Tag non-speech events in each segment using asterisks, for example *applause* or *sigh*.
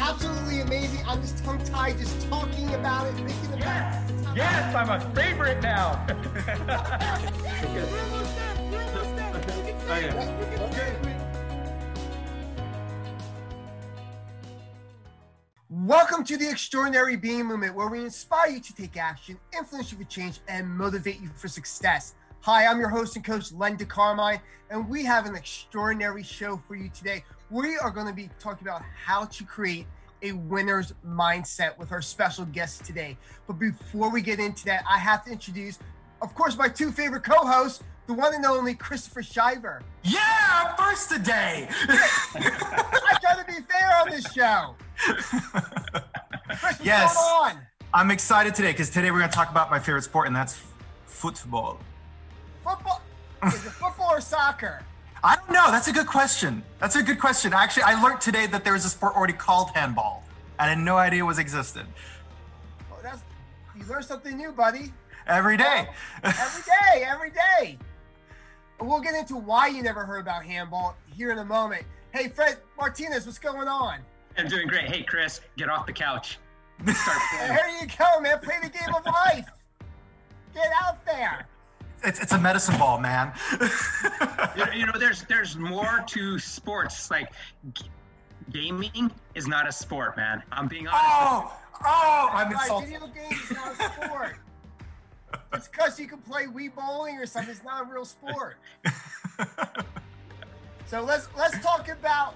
absolutely amazing. I'm just tongue tied just talking about it, thinking about Yes, it. yes, I'm a favorite now. *laughs* Welcome to the Extraordinary Being Movement, where we inspire you to take action, influence you for change, and motivate you for success. Hi, I'm your host and coach, Len DeCarmine, and we have an extraordinary show for you today. We are going to be talking about how to create a winner's mindset with our special guest today. But before we get into that, I have to introduce, of course, my two favorite co-hosts, the one and only Christopher Shiver. Yeah, I'm first today. *laughs* I try to be fair on this show. Chris, Yes. I'm excited today because today we're going to talk about my favorite sport, and that's football. Football is it football or soccer? I don't know. That's a good question. That's a good question. Actually, I learned today that there is a sport already called handball. I had no idea it was existed. Well, that's you learn something new, buddy. Every day. Every day, every day. We'll get into why you never heard about handball here in a moment. Hey, Fred Martinez, what's going on? I'm doing great. Hey, Chris, get off the couch. *laughs* Start playing. There you go, man. Play the game of life. Get out there. It's, it's a medicine ball, man. you, know, you know, there's there's more to sports. Like g- gaming is not a sport, man. I'm being honest. oh, oh, I'm Right, insulted. video games is not a sport. It's because you can play Wii bowling or something. It's not a real sport. So let's let's talk about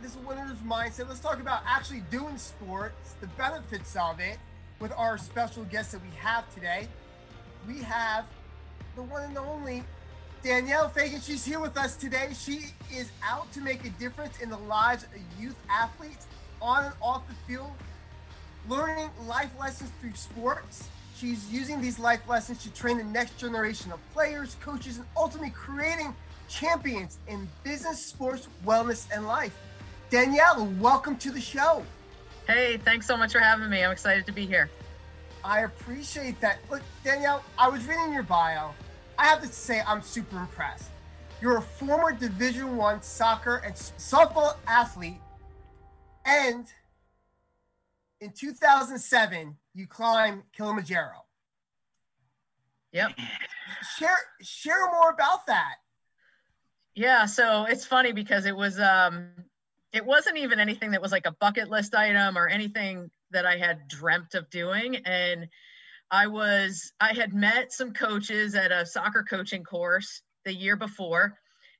this winner's mindset. Let's talk about actually doing sports, the benefits of it, with our special guest that we have today. We have the one and only Danielle Fagan. She's here with us today. She is out to make a difference in the lives of youth athletes on and off the field, learning life lessons through sports. She's using these life lessons to train the next generation of players, coaches, and ultimately creating champions in business, sports, wellness, and life. Danielle, welcome to the show. Hey, thanks so much for having me. I'm excited to be here. I appreciate that. Look, Danielle, I was reading your bio. I have to say, I'm super impressed. You're a former Division One soccer and softball athlete, and in 2007, you climbed Kilimanjaro. Yep. Share share more about that. Yeah, so it's funny because it was um it wasn't even anything that was like a bucket list item or anything that I had dreamt of doing and I was I had met some coaches at a soccer coaching course the year before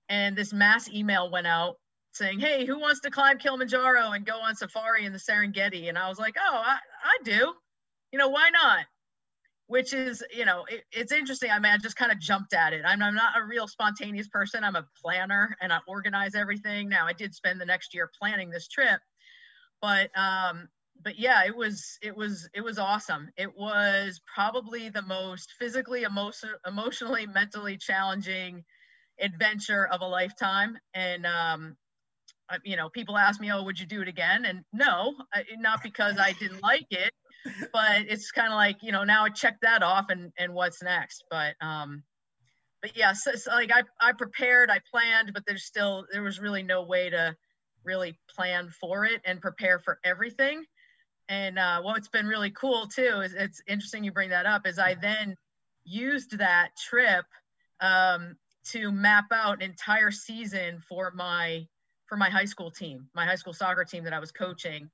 and this mass email went out saying, "Hey, who wants to climb Kilimanjaro and go on safari in the Serengeti?" And I was like, "Oh, I, I do. You know, why not?" Which is you know it, it's interesting. I mean i just kind of jumped at it. I'm, I'm not a real spontaneous person. I'm a planner and i organize everything. Now i did spend the next year planning this trip but um but yeah it was it was it was awesome. It was probably the most physically emotion, emotionally mentally challenging adventure of a lifetime. And um you know people ask me oh would you do it again? And no not because i didn't like it but it's kind of like you know now I check that off and and what's next. But um, but yeah, so, so like I I prepared, I planned, but there's still there was really no way to really plan for it and prepare for everything. And uh, what's been really cool too is it's interesting you bring that up. Is I then used that trip um, to map out an entire season for my for my high school team, my high school soccer team that I was coaching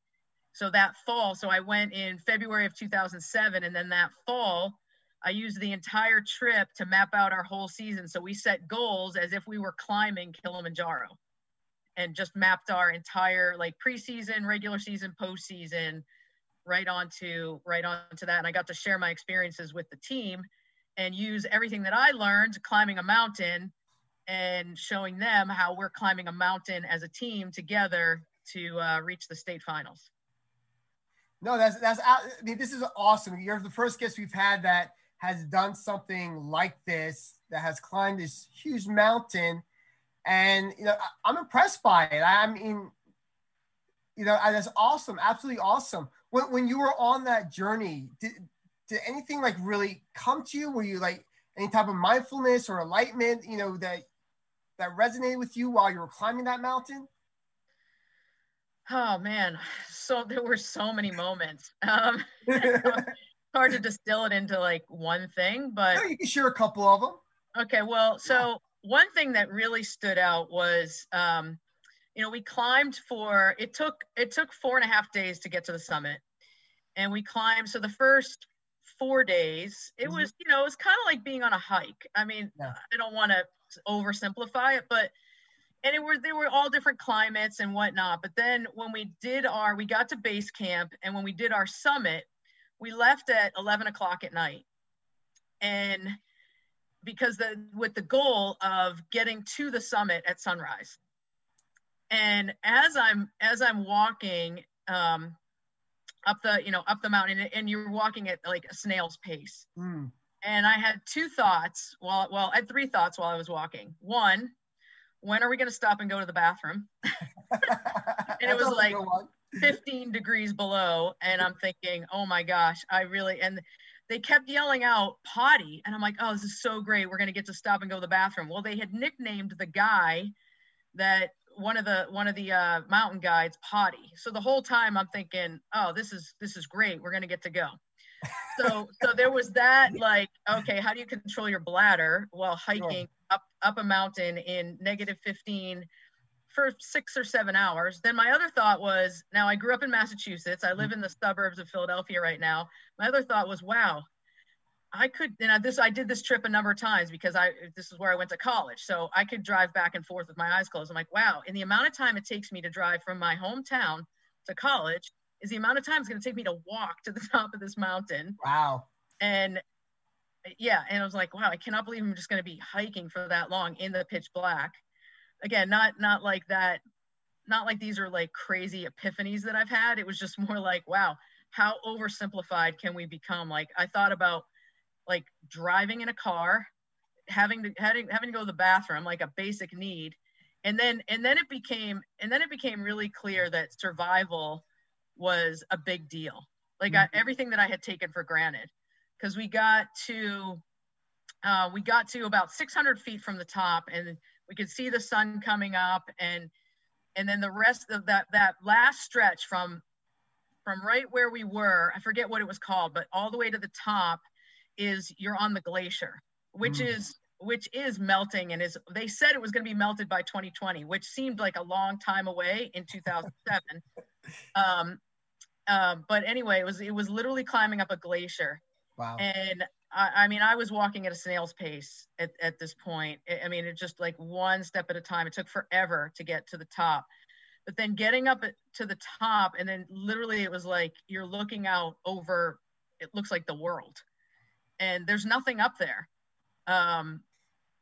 so that fall so i went in february of 2007 and then that fall i used the entire trip to map out our whole season. So we set goals as if we were climbing kilimanjaro and just mapped our entire like preseason regular season postseason right onto right onto that. And i got to share my experiences with the team and use everything that i learned climbing a mountain and showing them how we're climbing a mountain as a team together to uh, reach the state finals No, that's that's. I mean, this is awesome. You're the first guest we've had that has done something like this, that has climbed this huge mountain, and you know, I, I'm impressed by it. I mean, you know, that's awesome, absolutely awesome. When when you were on that journey, did did anything like really come to you? Were you like any type of mindfulness or enlightenment? You know that that resonated with you while you were climbing that mountain? Oh man, *sighs* so there were so many moments. *laughs* Um, *laughs* *laughs* hard to distill it into like one thing, but no, you can share a couple of them. Okay, well, so one thing that really stood out was, um, you know, we climbed for it took it took four and a half days to get to the summit, and we climbed. So the first four days, it Mhm. was, you know, it was kind of like being on a hike. I mean, Yeah. I don't want to oversimplify it, but and it were they were all different climates and whatnot. But then when we did our, we got to base camp, and when we did our summit, we left at eleven o'clock at night, and because the with the goal of getting to the summit at sunrise. And as I'm as I'm walking um, up the you know up the mountain, and you're walking at like a snail's pace, Mm. and I had two thoughts. While well, I had three thoughts while I was walking. One, when are we going to stop and go to the bathroom? *laughs* *laughs* and it was like- 15 degrees below and i'm thinking oh my gosh i really and they kept yelling out potty. And i'm like oh this is so great. We're going to get to stop and go to the bathroom. Well they had nicknamed the guy that one of the one of the uh, mountain guides potty. So the whole time i'm thinking oh this is this is great. We're going to get to go so so there was that like okay how do you control your bladder while hiking up up a mountain in negative 15 for six or seven hours. Then my other thought was, now I grew up in Massachusetts. I live mm-hmm. in the suburbs of Philadelphia right now. My other thought was, wow, I could. And I, this I did this trip a number of times because I this is where I went to college, so I could drive back and forth with my eyes closed. I'm like, wow, in the amount of time it takes me to drive from my hometown to college is the amount of time it's going to take me to walk to the *laughs* top of this mountain. Wow. And yeah, and I was like, wow, I cannot believe I'm just going to be hiking for that long in the pitch black. Again, not not like that, not like these are like crazy epiphanies that I've had. It was just *laughs* more like, wow, how oversimplified can we become? Like I thought about like driving in a car, having to having having to go to the bathroom, like a basic need. And then and then it became and then it became really clear that survival was a big deal. Like I, everything that I had taken for granted because we got to uh, we got to about 600 feet from the top and we could see the sun coming up and and then the rest of that that last stretch from from right where we were i forget what it was called but all the way to the top is you're on the glacier which Mm. is which is melting and is they said it was going to be melted by 2020 which seemed like a long time away in 2007 *laughs* um, uh, but anyway it was it was literally climbing up a glacier Wow. and I, I mean, I was walking at a snail's pace at, at this point. I- I mean, it just like one step at a time. It took forever to get to the top. But then getting up to the top, and then literally it was like you're looking out over, it looks like the world. And there's nothing up there um,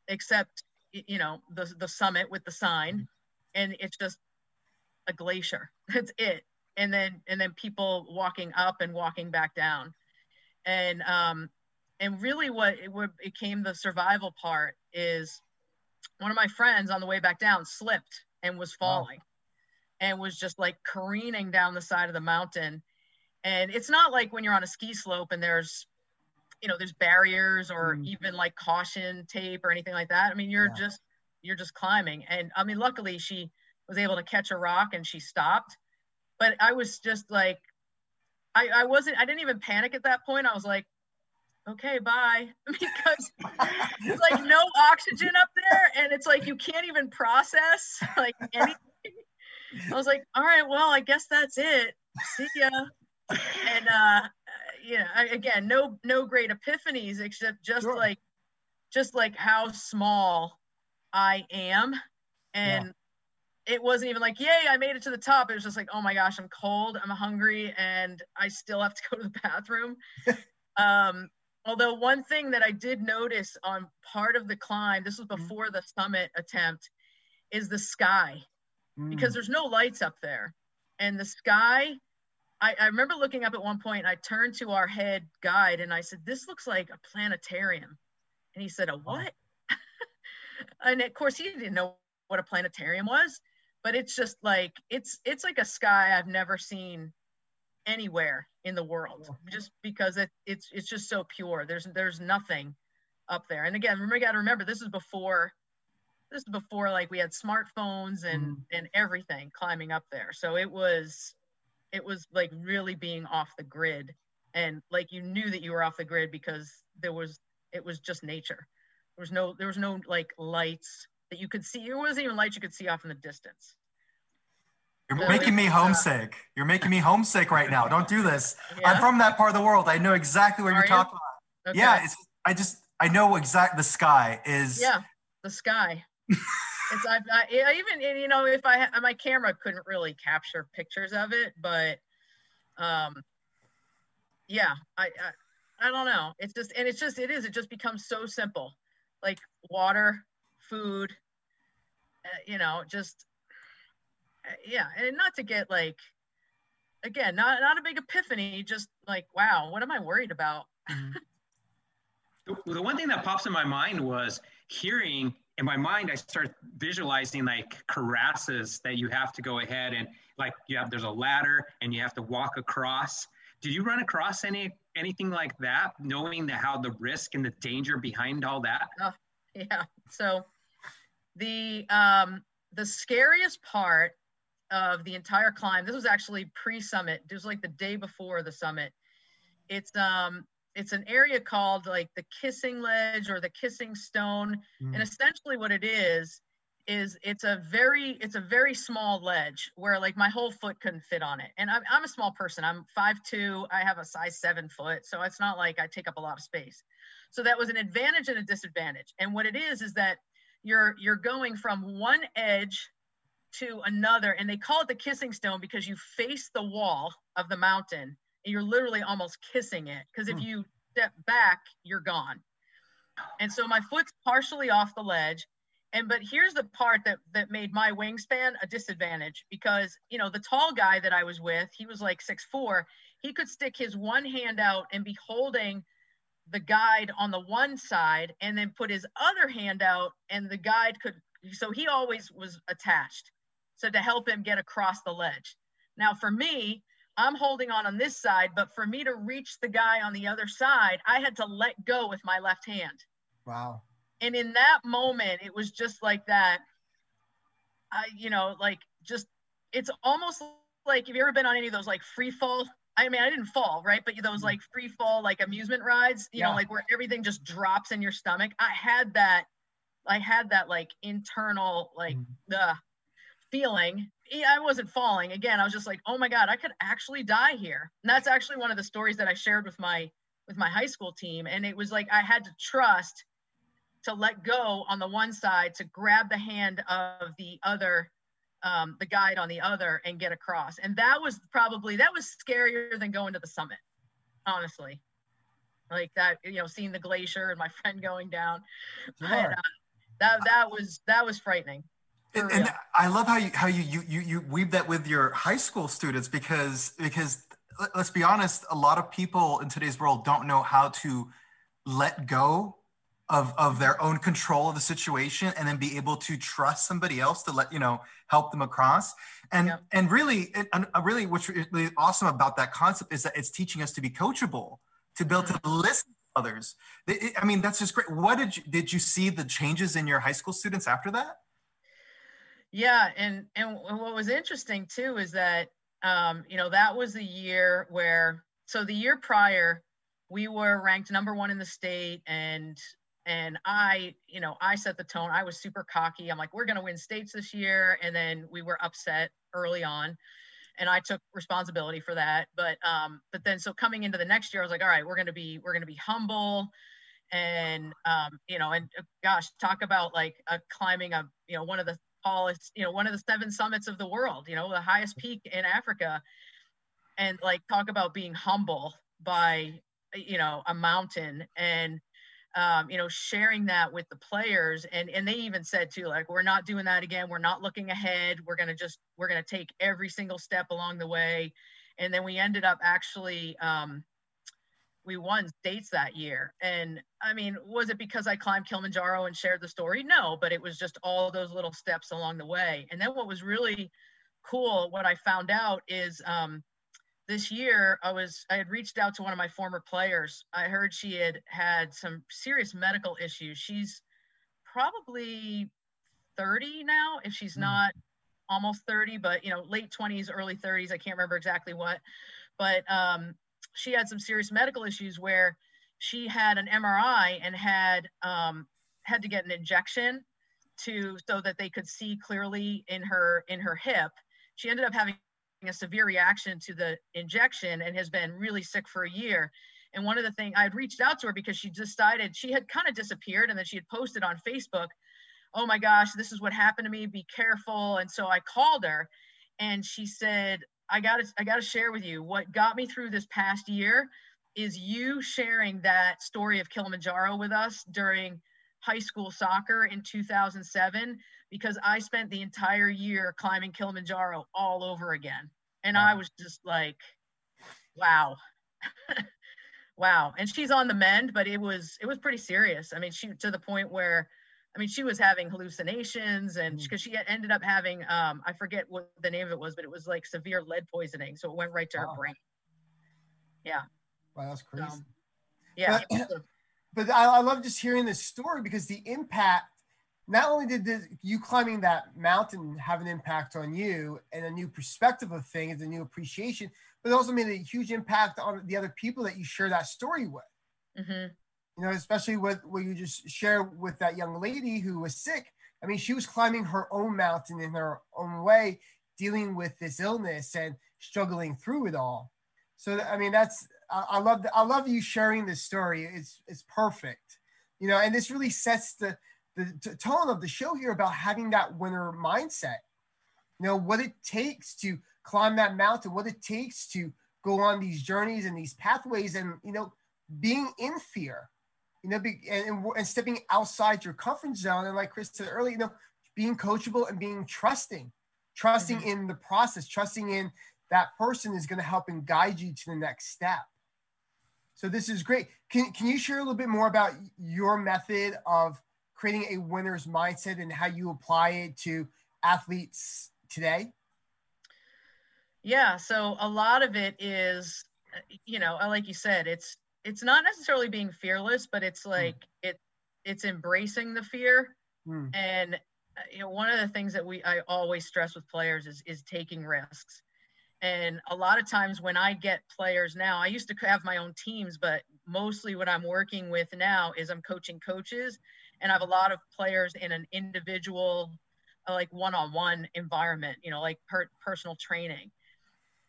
except, you know, the, the summit with the sign. And it's just a glacier. *laughs* That's it. And then, and then people walking up and walking back down. And, um, and really what it what became the survival part is one of my friends on the way back down slipped and was Wow. falling and was just like careening down the side of the mountain and it's not like when you're on a ski slope and there's you know there's barriers or Mm. even like caution tape or anything like that i mean you're Yeah. just you're just climbing and i mean luckily she was able to catch a rock and she stopped but i was just like i i wasn't i didn't even panic at that point. I was like okay bye. *laughs* Because it's like no oxygen up there and it's like you can't even process like anything. I was like all right well i guess that's it. See ya. And uh you know I- again no no great epiphanies except just Sure. like just like how small i am. And it wasn't even like yay i made it to the top. It was just like oh my gosh i'm cold i'm hungry and i still have to go to the *laughs* bathroom. *laughs* Um although one thing that i did notice on part of the climb this was before the summit attempt is the sky. Mm. because there's no lights up there. And the sky I, I remember looking up at one point i turned to our head guide and i said this looks like a planetarium. And he said a what? *laughs* And of course he didn't know what a planetarium was but it's just like it's it's like a sky i've never seen anywhere in the world just because it, it's it's just so pure. There's there's nothing up there. And again remember you got to remember this is before this is before like we had smartphones and Mhm. and everything climbing up there. So it was it was like really being off the grid. And like you knew that you were off the grid because there was it was just nature. There was no there was no like lights that you could see It wasn't even lights you could see off in the distance You're So making me uh, homesick. You're making me homesick right now. Don't do this. yeah I'm from that part of the world. I know exactly what Are you're you? talking about. Okay. Yeah, it's I just I know exact the sky is yeah the sky *laughs* it's I, I, I even you know if i my camera couldn't really capture pictures of it but um yeah I, I i don't know it's just and it's just it is it just becomes so simple like water food uh, you know just uh, yeah and not to get like again not not a big epiphany just like wow what am i worried about *laughs* The, the one thing that pops in my mind was hearing in my mind, I start visualizing like crevasses that you have to go ahead and like you have, there's a ladder and you have to walk across. Did you run across any, anything like that, knowing the, how the risk and the danger behind all that? yeah so the um the scariest part of the entire climb this was actually pre-summit it was like the day before the summit. It's um it's an area called like the kissing ledge or the kissing stone. And essentially what it is is it's a very it's a very small ledge where like my whole foot couldn't fit on it. And i'm, I'm a small person. I'm five two. I have a size 7 foot. So it's not like i take up a lot of space. So that was an advantage and a disadvantage. And what it is is that you're you're going from one edge to another and they call it the kissing stone because you face the wall of the mountain and you're literally almost kissing it because if Hmm. you step back you're gone and so my foot's partially off the ledge and but here's the part that that made my wingspan a disadvantage because you know the tall guy that i was with he was like six four he could stick his one hand out and be holding the guide on the one side and then put his other hand out and the guide could so he always was attached. So to help him get across the ledge. Now for me i'm holding on on this side but for me to reach the guy on the other side i had to let go with my left hand. Wow. and in that moment it was just like that. I you know like just it's almost like have you ever been on any of those like free fall i mean i didn't fall right? But those mm. like free fall like amusement rides you know like where everything just drops in your stomach. I had that i had that like internal like mm. the feeling. I wasn't falling. Again i was just like oh my god i could actually die here. And that's actually one of the stories that i shared with my with my high school team. And it was like i had to trust to let go on the one side to grab the hand of the other um, the guide on the other and get across. And that was probably that was scarier than going to the summit honestly. Like that you know seeing the glacier and my friend going down. But, uh, that that was that was frightening And, and. I love how you how you, you you you weave that with your high school students because because let's be honest, a lot of people in today's world don't know how to let go of of their own control of the situation and then be able to trust somebody else to let you know help them across. And Yep. and really it, and uh, really what's really awesome about that concept is that it's teaching us to be coachable to be able to listen to others. It- i mean that's just great. What did you did you see the changes in your high school students after that? Yeah, and and what was interesting too is that um, you know that was the year where so the year prior we were ranked number one in the state and and I you know I set the tone. I was super cocky. I'm like we're gonna win states this year, and then we were upset early on, and I took responsibility for that. But um, but then so coming into the next year, I was like, all right, we're gonna be we're gonna be humble and um, you know, and uh, gosh, talk about like climbing a you know one of the tallest, you know, one of the seven summits of the world, you know, the highest peak in Africa, and like talk about being humble by you know a mountain and um, you know sharing that with the players and and they even said too like we're not doing that again we're not looking ahead we're gonna just we're gonna take every single step along the way and then we ended up actually um, we won states that year. And I mean, was it because I climbed Kilimanjaro and shared the story? No, but it was just all those little steps along the way. And then what was really cool, what I found out is um, this year I was I had reached out to one of my former players. I heard she had had some serious medical issues. She's probably 30 now, if she's mm. not almost 30, but you know, late 20s, early 30s. I can't remember exactly what, but um, she had some serious medical issues where she had an MRI and had um, had to get an injection to so that they could see clearly in her in her hip. She ended up having a severe reaction to the injection and has been really sick for a year. And one of the things I had reached out to her because she decided she had kind of disappeared and then she had posted on Facebook, oh my gosh, this is what happened to me. Be careful. And so I called her and she said, I got to, I got to share with you what got me through this past year is you sharing that story of Kilimanjaro with us during high school soccer in 2007 because I spent the entire year climbing Kilimanjaro all over again. And. I was just like, wow. *laughs* wow. And she's on the mend, but it was it was pretty serious. I mean, she to the point where I mean, she was having hallucinations and because mm. she ended up having um I forget what the name of it was, but it was like severe lead poisoning. So it went right to wow. her brain. Yeah. Wow, that's crazy. Um, yeah. But, *clears throat* but I, I, love just hearing this story because the impact, not only did the, you climbing that mountain have an impact on you and a new perspective of things, a new appreciation, but it also made a huge impact on the other people that you share that story with. Mm-hmm. You know, especially with what you just share with that young lady who was sick. I mean, she was climbing her own mountain in her own way, dealing with this illness and struggling through it all. So, I mean, that's I, I love I love you sharing this story. It's it's perfect, you know, and this really sets the the tone of the show here about having that winner mindset. You know what it takes to climb that mountain, what it takes to go on these journeys and these pathways, and you know, being in fear, you know, be, and, and stepping outside your comfort zone. And like Chris said earlier, you know, being coachable and being trusting, trusting mm-hmm. in the process, trusting in that person is going to help and guide you to the next step. So this is great. Can, can you share a little bit more about your method of creating a winner's mindset and how you apply it to athletes today? Yeah, so a lot of it is, you know, like you said, it's it's not necessarily being fearless, but it's hmm. like mm. it it's embracing the fear. Mm. And you know, one of the things that we I always stress with players is is taking risks. And a lot of times when I get players now, I used to have my own teams, but mostly what I'm working with now is I'm coaching coaches and I have a lot of players in an individual, uh, like one on one environment, you know, like per- personal training.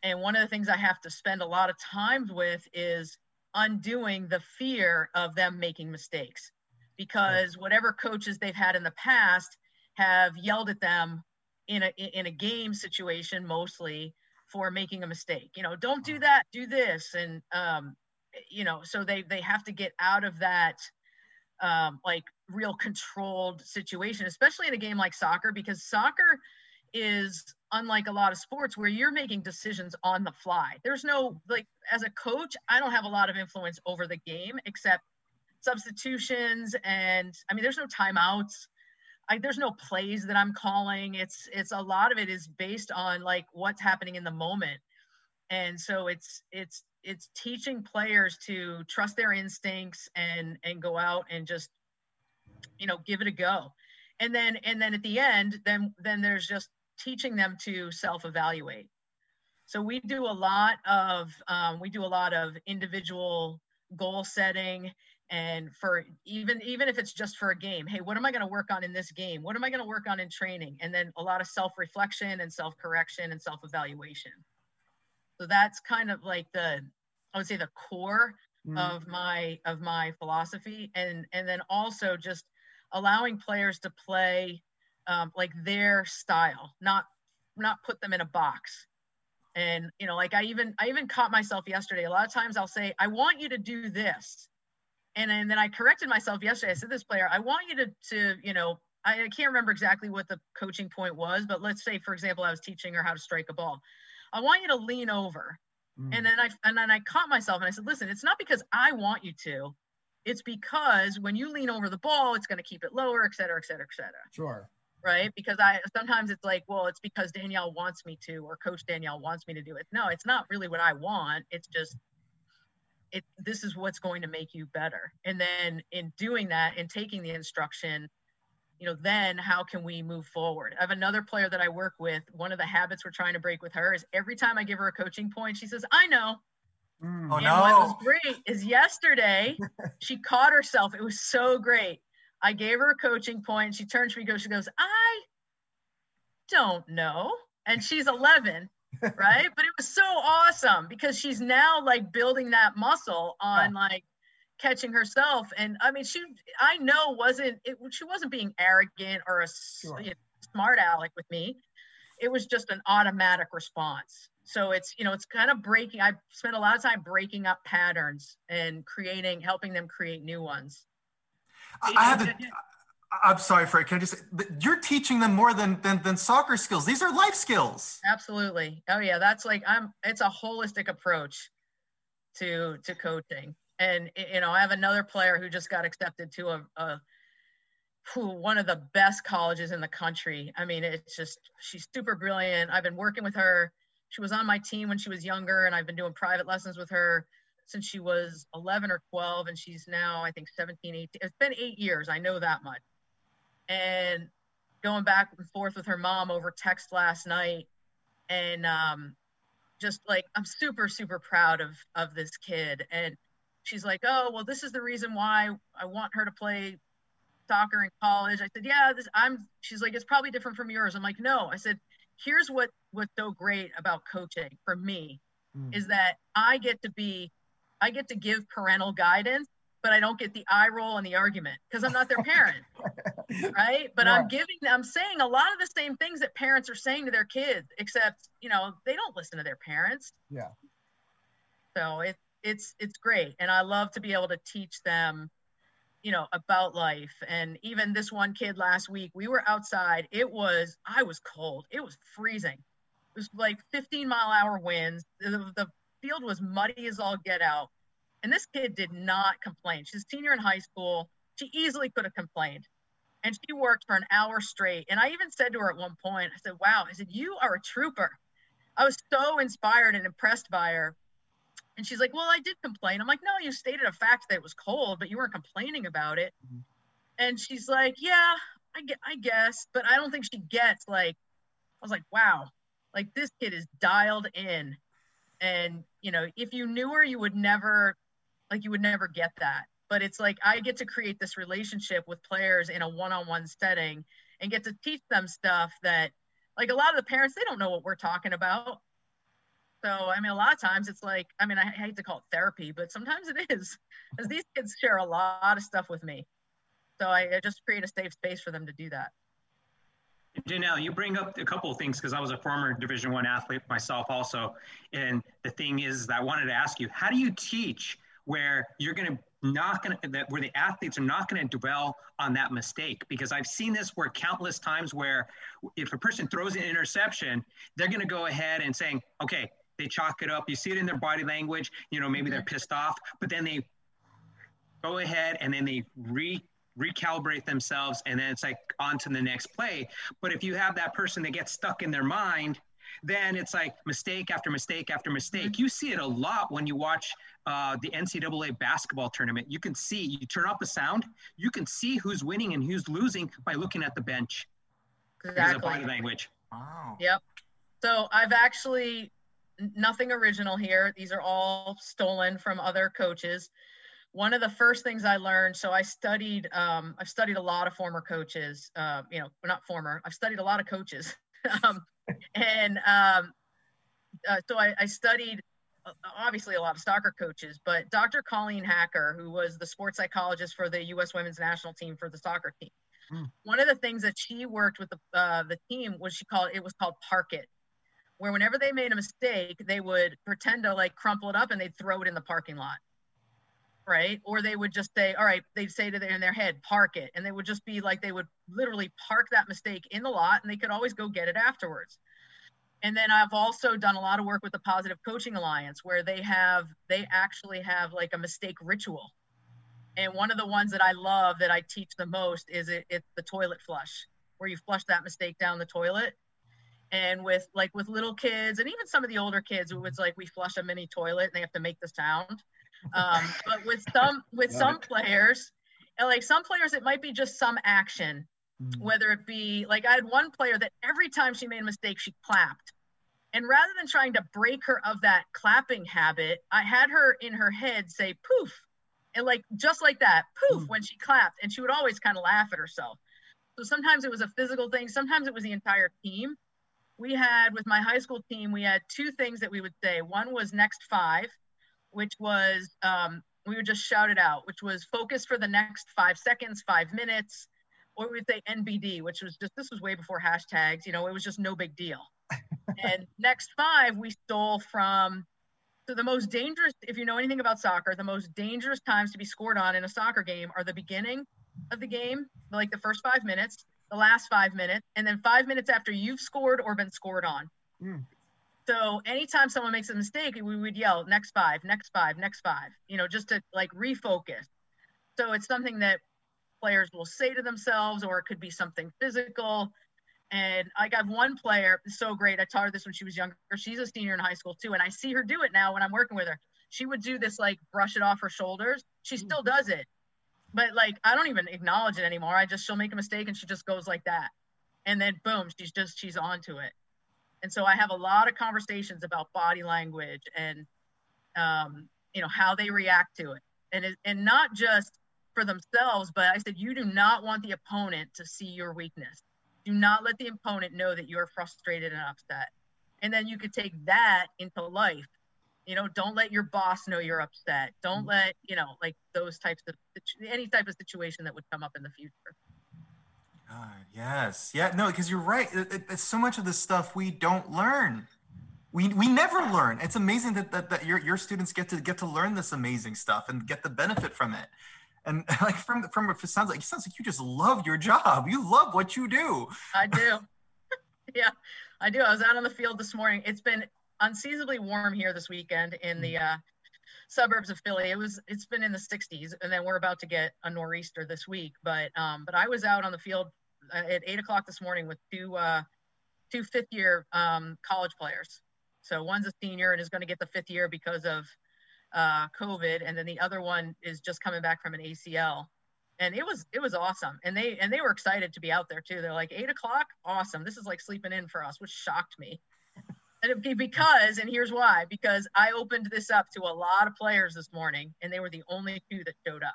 And one of the things I have to spend a lot of time with is undoing the fear of them making mistakes. Because whatever coaches they've had in the past have yelled at them in a in a game situation mostly for making a mistake. You know don't do that do this and um you know so they they have to get out of that um like real controlled situation especially in a game like soccer because soccer is unlike a lot of sports where you're making decisions on the fly. There's no like as a coach i don't have a lot of influence over the game except substitutions and i mean there's no timeouts. I, there's no plays that I'm calling. It's it's a lot of it is based on like what's happening in the moment, and so it's it's it's teaching players to trust their instincts and and go out and just you know give it a go, and then and then at the end then then there's just teaching them to self evaluate. So we do a lot of um, we do a lot of individual goal setting and for even even if it's just for a game hey what am i going to work on in this game? What am i going to work on in training? And then a lot of self-reflection and self-correction and self-evaluation. So that's kind of like the i would say the core mm. of my of my philosophy. And and then also just allowing players to play um, like their style not not put them in a box and you know like i even i even caught myself yesterday a lot of times i'll say i want you to do this and, and then I corrected myself yesterday. I said, this player, I want you to, to you know, I, I can't remember exactly what the coaching point was, but let's say, for example, I was teaching her how to strike a ball. I want you to lean over. Mm. And then I and then I caught myself and I said, listen, it's not because I want you to. It's because when you lean over the ball, it's going to keep it lower, et cetera, et cetera, et cetera. Sure. Right. Because I sometimes it's like, well, it's because Danielle wants me to, or Coach Danielle wants me to do it. No, it's not really what I want. It's just it this is what's going to make you better and then in doing that and taking the instruction you know, then how can we move forward? I have another player that I work with. One of the habits we're trying to break with her is every time I give her a coaching point, she says, I know. Mm. Oh, and no. what was great is yesterday *laughs* she caught herself. It was so great. I gave her a coaching point. She turns to me, goes, she goes, I don't know. And she's 11, *laughs* right? But it was so awesome because she's now like building that muscle on yeah. like catching herself. And I mean, she, I know wasn't, it, she wasn't being arrogant or a sure. you know, smart aleck with me. It was just an automatic response. So it's, you know, it's kind of breaking. I spent a lot of time breaking up patterns and creating, helping them create new ones. I have to, I'm sorry, Fred. Can I just you're teaching them more than, than than soccer skills. These are life skills. Absolutely. Oh yeah, that's like I'm. It's a holistic approach to to coaching, and you know I have another player who just got accepted to a, a who, one of the best colleges in the country. I mean, it's just she's super brilliant. I've been working with her. She was on my team when she was younger, and I've been doing private lessons with her since she was 11 or 12 and she's now i think 17 18 it's been eight years. I know that much. And going back and forth with her mom over text last night and um, just like i'm super super proud of of this kid. And she's like oh well this is the reason why i want her to play soccer in college. I said yeah this i'm she's like it's probably different from yours. I'm like no. I said here's what what's so great about coaching for me mm. is that i get to be I get to give parental guidance, but I don't get the eye roll and the argument because I'm not their *laughs* parent. right. But yeah. I'm giving, I'm saying a lot of the same things that parents are saying to their kids, except, you know, they don't listen to their parents. Yeah. So it, it's, it's great. And I love to be able to teach them, you know, about life. And even this one kid last week, we were outside. It was, I was cold. It was freezing. It was like 15 mile hour winds. The, the field was muddy as all get out. And this kid did not complain. She's a senior in high school. She easily could have complained. And she worked for an hour straight. And I even said to her at one point, I said, Wow, I said, You are a trooper. I was so inspired and impressed by her. And she's like, Well, I did complain. I'm like, No, you stated a fact that it was cold, but you weren't complaining about it. Mm-hmm. And she's like, Yeah, I, I guess. But I don't think she gets like, I was like, Wow, like this kid is dialed in and you know if you knew her you would never like you would never get that but it's like i get to create this relationship with players in a one-on-one setting and get to teach them stuff that like a lot of the parents they don't know what we're talking about so i mean a lot of times it's like i mean i hate to call it therapy but sometimes it is because these kids share a lot of stuff with me so I, I just create a safe space for them to do that Janelle, you bring up a couple of things because I was a former Division One athlete myself, also. And the thing is, I wanted to ask you: How do you teach where you're going to not going to that where the athletes are not going to dwell on that mistake? Because I've seen this where countless times where if a person throws an interception, they're going to go ahead and saying, "Okay." They chalk it up. You see it in their body language. You know, maybe they're pissed off, but then they go ahead and then they re recalibrate themselves and then it's like on to the next play but if you have that person that gets stuck in their mind then it's like mistake after mistake after mistake. Mm-hmm. You see it a lot when you watch uh, the NCAA basketball tournament. You can see, you turn off the sound, you can see who's winning and who's losing by looking at the bench. Exactly. body language. Wow. Yep. So I've actually nothing original here. These are all stolen from other coaches one of the first things I learned, so I studied, um, I've studied a lot of former coaches, uh, you know, not former, I've studied a lot of coaches. *laughs* um, and um, uh, so I, I studied uh, obviously a lot of soccer coaches, but Dr. Colleen Hacker, who was the sports psychologist for the U.S. women's national team for the soccer team, mm. one of the things that she worked with the, uh, the team was she called it was called park it, where whenever they made a mistake, they would pretend to like crumple it up and they'd throw it in the parking lot right? Or they would just say, all right, they'd say to their in their head, park it. And they would just be like they would literally park that mistake in the lot and they could always go get it afterwards. And then I've also done a lot of work with the Positive Coaching Alliance where they have they actually have like a mistake ritual. And one of the ones that I love that I teach the most is it, it's the toilet flush, where you flush that mistake down the toilet. And with like with little kids and even some of the older kids, it's like we flush a mini toilet and they have to make the sound um, but with some with some players, and like some players, it might be just some action mm. whether it be like I had one player that every time she made a mistake, she clapped. And rather than trying to break her of that clapping habit, I had her in her head say poof. And like just like that, poof, mm. when she clapped. And she would always kind of laugh at herself. So sometimes it was a physical thing, sometimes it was the entire team. We had with my high school team, we had two things that we would say. One was next five, which was um, we would just shout it out, which was focus for the next five seconds, five minutes, or we would say NBD, which was just this was way before hashtags. You know, it was just no big deal *laughs* and next five we stole from so the most dangerous if you know anything about soccer the most dangerous times to be scored on in a soccer game are the beginning of the game like the first five minutes the last five minutes and then five minutes after you've scored or been scored on mm. so anytime someone makes a mistake we would yell next five next five next five you know just to like refocus so it's something that players will say to themselves or it could be something physical and I got one player, so great. I taught her this when she was younger. She's a senior in high school too. And I see her do it now when I'm working with her. She would do this like brush it off her shoulders. She still does it. But like I don't even acknowledge it anymore. I just she'll make a mistake and she just goes like that. And then boom, she's just she's onto it. And so I have a lot of conversations about body language and um, you know, how they react to it. And it, and not just for themselves, but I said you do not want the opponent to see your weakness do not let the opponent know that you're frustrated and upset. And then you could take that into life. You know, don't let your boss know you're upset. Don't mm-hmm. let, you know, like those types of any type of situation that would come up in the future. God, yes. Yeah, no, because you're right. It, it, it's so much of this stuff we don't learn. We, we never learn. It's amazing that, that, that your, your students get to get to learn this amazing stuff and get the benefit from it and *laughs* like from from it sounds like it sounds like you just love your job. You love what you do. I do. *laughs* *laughs* yeah, I do. I was out on the field this morning. It's been unseasonably warm here this weekend in the uh, suburbs of Philly. It was it's been in the 60s, and then we're about to get a nor'easter this week. But um, but I was out on the field uh, at eight o'clock this morning with two uh, two fifth year um, college players. So one's a senior and is going to get the fifth year because of uh, COVID, and then the other one is just coming back from an ACL. And it was it was awesome, and they and they were excited to be out there too. They're like eight o'clock, awesome. This is like sleeping in for us, which shocked me. And because, and here's why: because I opened this up to a lot of players this morning, and they were the only two that showed up.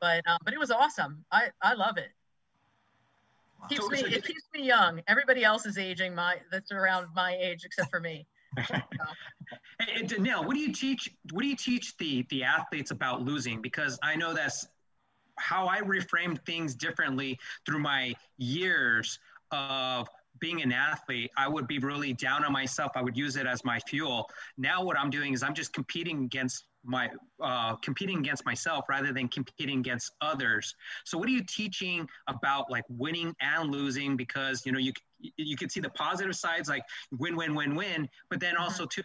But um, but it was awesome. I I love it. Keeps so, me, so it keeps me young. Everybody else is aging my that's around my age except for me. *laughs* hey, Danielle, what do you teach? What do you teach the the athletes about losing? Because I know that's how I reframed things differently through my years of being an athlete, I would be really down on myself. I would use it as my fuel. Now, what I'm doing is I'm just competing against my uh, competing against myself rather than competing against others. So, what are you teaching about like winning and losing? Because you know you you can see the positive sides like win, win, win, win, but then mm-hmm. also too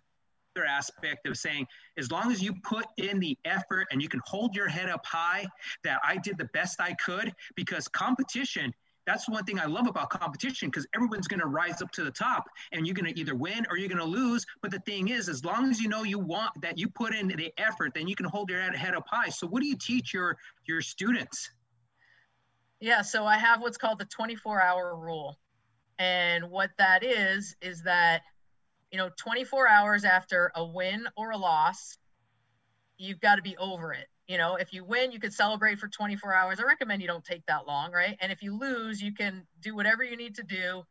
other aspect of saying as long as you put in the effort and you can hold your head up high that I did the best I could because competition that's one thing I love about competition because everyone's going to rise up to the top and you're going to either win or you're going to lose. But the thing is, as long as you know you want that you put in the effort, then you can hold your head up high. So what do you teach your your students? Yeah, so I have what's called the 24 hour rule. And what that is, is that, you know, 24 hours after a win or a loss, you've got to be over it you know if you win you could celebrate for 24 hours. I recommend you don't take that long right? And if you lose you can do whatever you need to do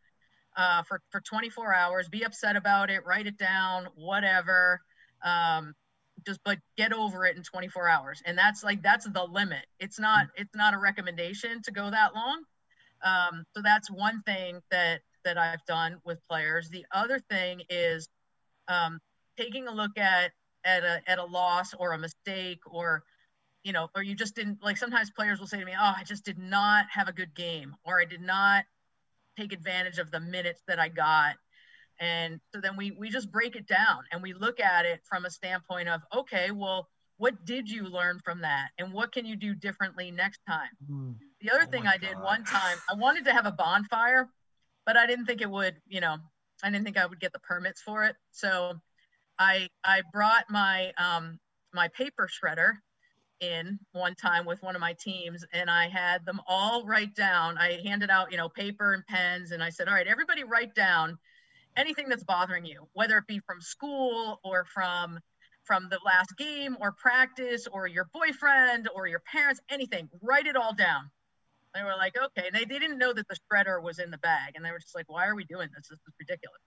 uh, for for 24 hours. Be upset about it write it down whatever um, just but get over it in 24 hours. And that's like that's the limit. It's not it's not a recommendation to go that long. Um, so that's one thing that that i've done with players. The other thing is um, taking a look at at a, at a loss or a mistake or you know, or you just didn't like sometimes players will say to me, Oh, I just did not have a good game, or I did not take advantage of the minutes that I got. And so then we we just break it down and we look at it from a standpoint of, okay, well, what did you learn from that? And what can you do differently next time? Mm. The other oh thing I God. did one time, I wanted to have a bonfire, but I didn't think it would, you know, I didn't think I would get the permits for it. So I I brought my um my paper shredder in one time with one of my teams and I had them all write down. I handed out, you know, paper and pens and I said, "All right, everybody write down anything that's bothering you, whether it be from school or from from the last game or practice or your boyfriend or your parents, anything. Write it all down." They were like, "Okay." And they, they didn't know that the shredder was in the bag and they were just like, "Why are we doing this? This is ridiculous."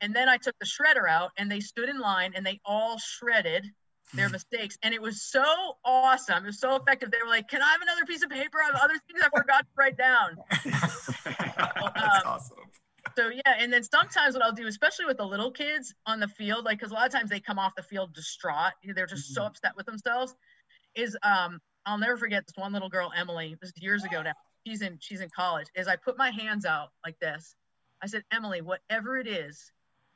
And then I took the shredder out and they stood in line and they all shredded their mistakes. And it was so awesome. It was so effective. They were like, Can I have another piece of paper? I have other things I forgot to write down. *laughs* That's um, awesome. So yeah, and then sometimes what I'll do, especially with the little kids on the field, like because a lot of times they come off the field distraught, they're just mm-hmm. so upset with themselves. Is um, I'll never forget this one little girl, Emily. This is years ago now. She's in she's in college. Is I put my hands out like this. I said, Emily, whatever it is,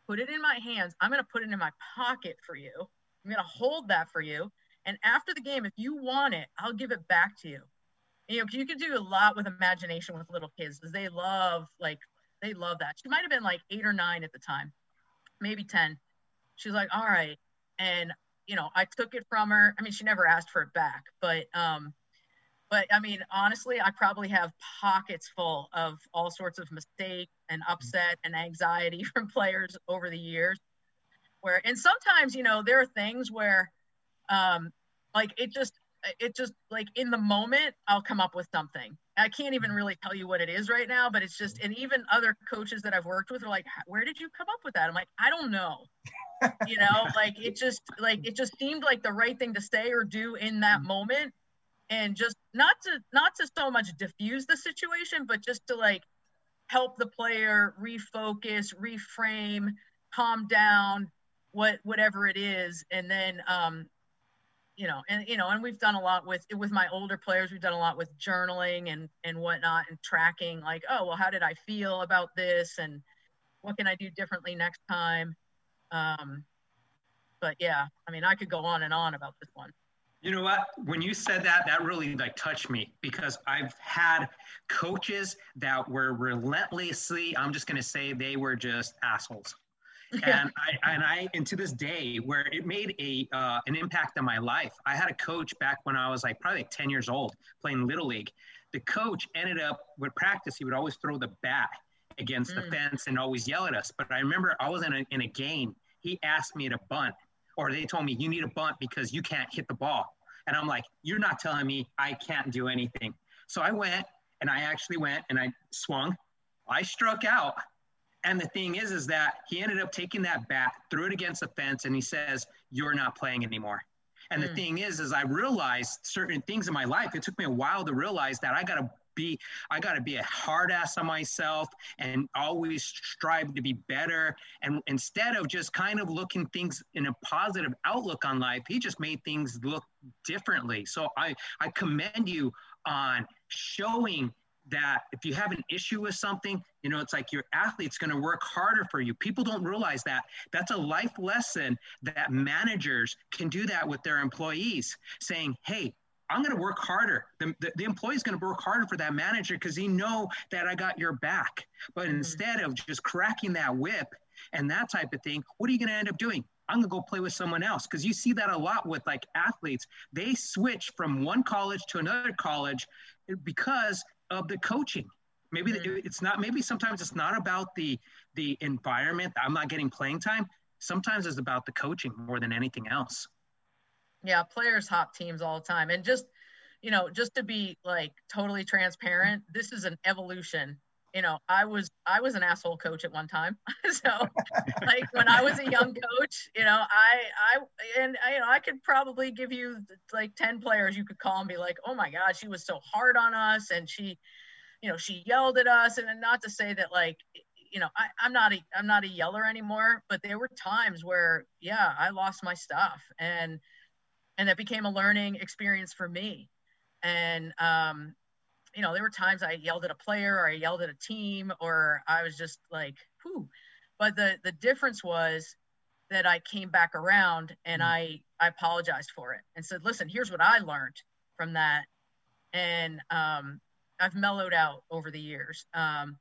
put it in my hands. I'm gonna put it in my pocket for you I'm going to hold that for you. And after the game, if you want it, I'll give it back to you. You know, you can do a lot with imagination with little kids because they love, like, they love that. She might have been like eight or nine at the time, maybe 10. She's like, all right. And, you know, I took it from her. I mean, she never asked for it back, but, um, but I mean, honestly, I probably have pockets full of all sorts of mistakes and upset and anxiety *laughs* from players over the years where and sometimes you know there are things where um like it just it just like in the moment i'll come up with something. I can't even really tell you what it is right now but it's just and even other coaches that i've worked with are like where did you come up with that? I'm like i don't know. You know *laughs* like it just like it just seemed like the right thing to say or do in that mm-hmm. moment. And just not to not to so much diffuse the situation but just to like help the player refocus reframe calm down what whatever it is. And then um you know and you know and we've done a lot with with my older players we've done a lot with journaling and and whatnot and tracking like oh well how did i feel about this? And what can i do differently next time? Um but yeah i mean i could go on and on about this one. You know what? When you said that that really like touched me because i've had coaches that were relentlessly i'm just going to say they were just assholes and *laughs* I and I and to this day where it made a uh, an impact on my life. I had a coach back when I was like probably like 10 years old playing little league. The coach ended up with practice. He would always throw the bat against mm. the fence and always yell at us. But I remember I was in a, in a game. He asked me to bunt, or they told me you need a bunt because you can't hit the ball. And I'm like, you're not telling me I can't do anything. So I went and I actually went and I swung. I struck out and the thing is, is that he ended up taking that bat, threw it against the fence, and he says, "You're not playing anymore." And mm. the hmm. thing is, is I realized certain things in my life. It took me a while to realize that I got to be, I got to be a hard ass on myself and always strive to be better. And instead of just kind of looking things in a positive outlook on life, he just made things look differently. So I, I commend you on showing that if you have an issue with something, you know, it's like your athlete's going to work harder for you. People don't realize that. That's a life lesson that managers can do that with their employees, saying, hey, I'm going to work harder. The, the, the employee is going to work harder for that manager because he know that I got your back. But mm-hmm. instead of just cracking that whip and that type of thing, what are you going to end up doing? I'm gonna go play with someone else because you see that a lot with like athletes. They switch from one college to another college because of the coaching. Maybe mm-hmm. it's not. Maybe sometimes it's not about the the environment. I'm not getting playing time. Sometimes it's about the coaching more than anything else. Yeah, players hop teams all the time, and just you know, just to be like totally transparent, this is an evolution you know, I was I was an asshole coach at one time. *laughs* so *laughs* like when I was a young coach, you know, I I and I, you know I could probably give you like 10 players you could call and be like, "Oh my god, she was so hard on us and she you know, she yelled at us and not to say that like you know, I, I'm not a I'm not a yeller anymore, but there were times where yeah, I lost my stuff and and that became a learning experience for me. And um you know, there were times I yelled at a player or I yelled at a team or I was just like, whew. But the the difference was that I came back around and mm. I I apologized for it and said, listen, here's what I learned from that. And um, I've mellowed out over the years. Um,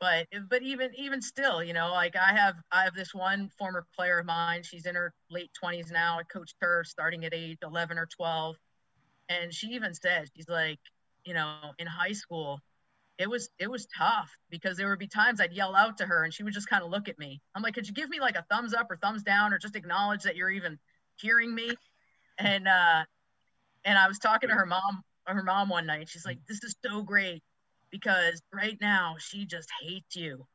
but but even even still, you know, like I have I have this one former player of mine. She's in her late 20s now. I coached her starting at age 11 or 12 and she even said she's like you know in high school it was it was tough because there would be times I'd yell out to her and she would just kind of look at me. I'm like, could you give me like a thumbs up or thumbs down or just acknowledge that you're even hearing me? And uh and I was talking to her mom her mom one night. She's like, This is so great because right now she just hates you.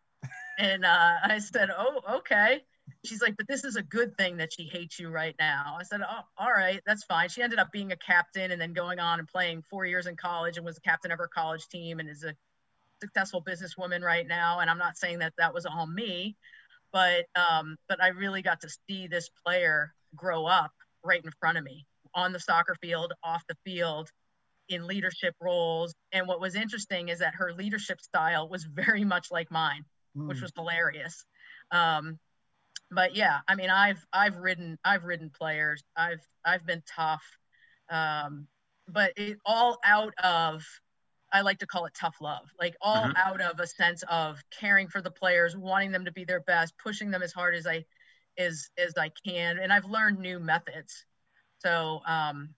and uh I said, Oh, okay. She's like, but this is a good thing that she hates you right now. I said, oh, all right, that's fine. She ended up being a captain and then going on and playing four years in college and was a captain of her college team and is a successful businesswoman right now, and I'm not saying that that was all me, but um, but I really got to see this player grow up right in front of me on the soccer field, off the field, in leadership roles. And what was interesting is that her leadership style was very much like mine, mm. which hmm. was hilarious. Um, but yeah, I mean, I've I've ridden I've ridden players. I've I've been tough, um, but it all out of I like to call it tough love, like all mm-hmm. out of a sense of caring for the players, wanting them to be their best, pushing them as hard as I as as I can, and I've learned new methods. So um,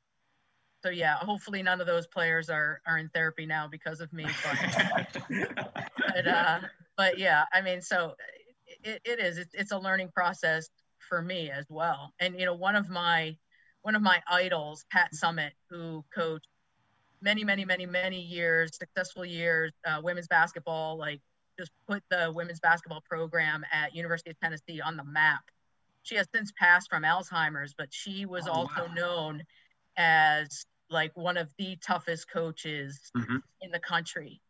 so yeah, hopefully none of those players are are in therapy now because of me. But *laughs* but, uh, but yeah, I mean, so it, it is it's, it's a learning process for me as well. And you know, one of my one of my idols, Pat Summitt, who coached many, many, many, many years, successful years, uh, women's basketball, like just put the women's basketball program at University of Tennessee on the map. She has since passed from Alzheimer's, but she was oh, also wow. known as like one of the toughest coaches mm-hmm. in the country.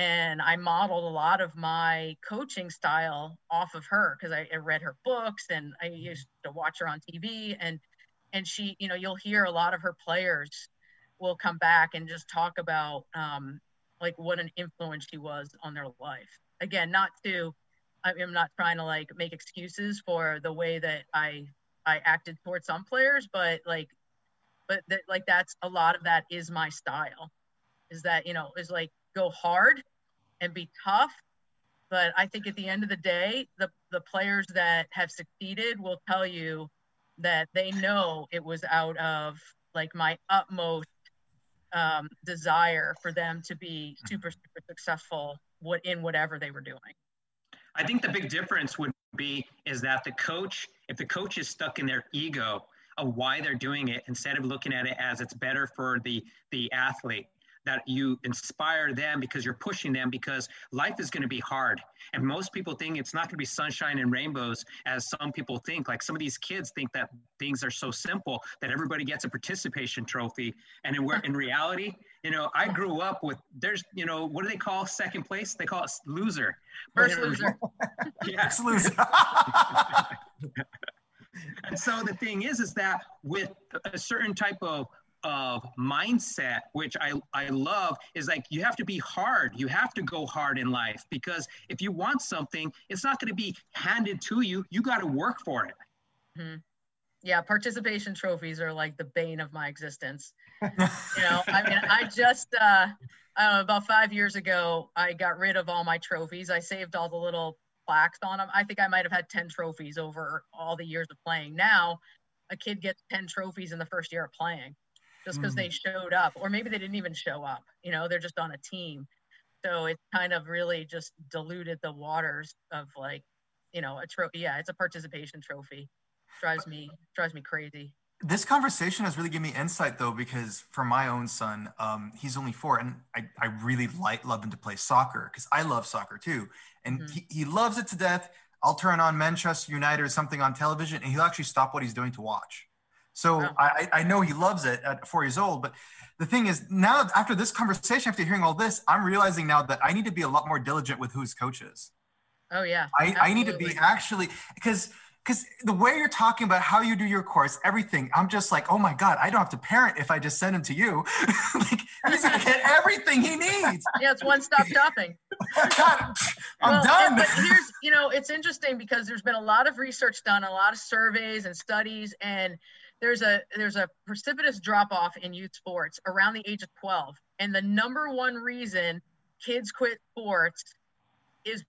And I modeled a lot of my coaching style off of her because I, I read her books and I used to watch her on TV and and she, you know, you'll hear a lot of her players will come back and just talk about um, like what an influence she was on their life. Again, not to, I'm not trying to like make excuses for the way that I I acted towards some players, but like, but that like that's a lot of that is my style, is that you know is like go hard and be tough. But I think at the end of the day, the the players that have succeeded will tell you that they know it was out of like my utmost um, desire for them to be mm-hmm. super super successful what in whatever they were doing i think the big difference would be is that the coach if the coach is stuck in their ego of why they're doing it instead of looking at it as it's better for the the athlete that you inspire them because you're pushing them because life is going to be hard. And most people think it's not going to be sunshine and rainbows as some people think. Like some of these kids think that things are so simple that everybody gets a participation trophy. And in, in reality, you know, I grew up with there's, you know, what do they call second place? They call it loser. First loser. *laughs* yeah. First loser. *laughs* and so the thing is, is that with a certain type of of mindset, which I, I love, is like you have to be hard. You have to go hard in life because if you want something, it's not going to be handed to you. You got to work for it. Mm-hmm. Yeah, participation trophies are like the bane of my existence. *laughs* you know, I mean, I just, uh, know, about five years ago, I got rid of all my trophies. I saved all the little plaques on them. I think I might have had 10 trophies over all the years of playing. Now, a kid gets 10 trophies in the first year of playing just because mm. they showed up, or maybe they didn't even show up. You know, they're just on a team. So it's kind of really just diluted the waters of like, you know, a trophy. Yeah, it's a participation trophy. Drives me drives me crazy. This conversation has really given me insight though, because for my own son, um, he's only four, and I, I really like love him to play soccer because I love soccer too, and mm-hmm. he, he loves it to death. I'll turn on Manchester United or something on television, and he'll actually stop what he's doing to watch. So I, I know he loves it at four years old. But the thing is, now after this conversation, after hearing all this, I'm realizing now that I need to be a lot more diligent with who's coaches. Oh yeah. I, I need to be actually because because the way you're talking about how you do your course, everything, I'm just like, oh my God, I don't have to parent if I just send him to you. *laughs* like he's gonna get *laughs* everything he needs. Yeah, it's one stop shopping. *laughs* God, I'm well, done. but here's, you know, it's interesting because there's been a lot of research done, a lot of surveys and studies, and there's a there's a precipitous drop off in youth sports around the age of 12 and the number one reason kids quit sports is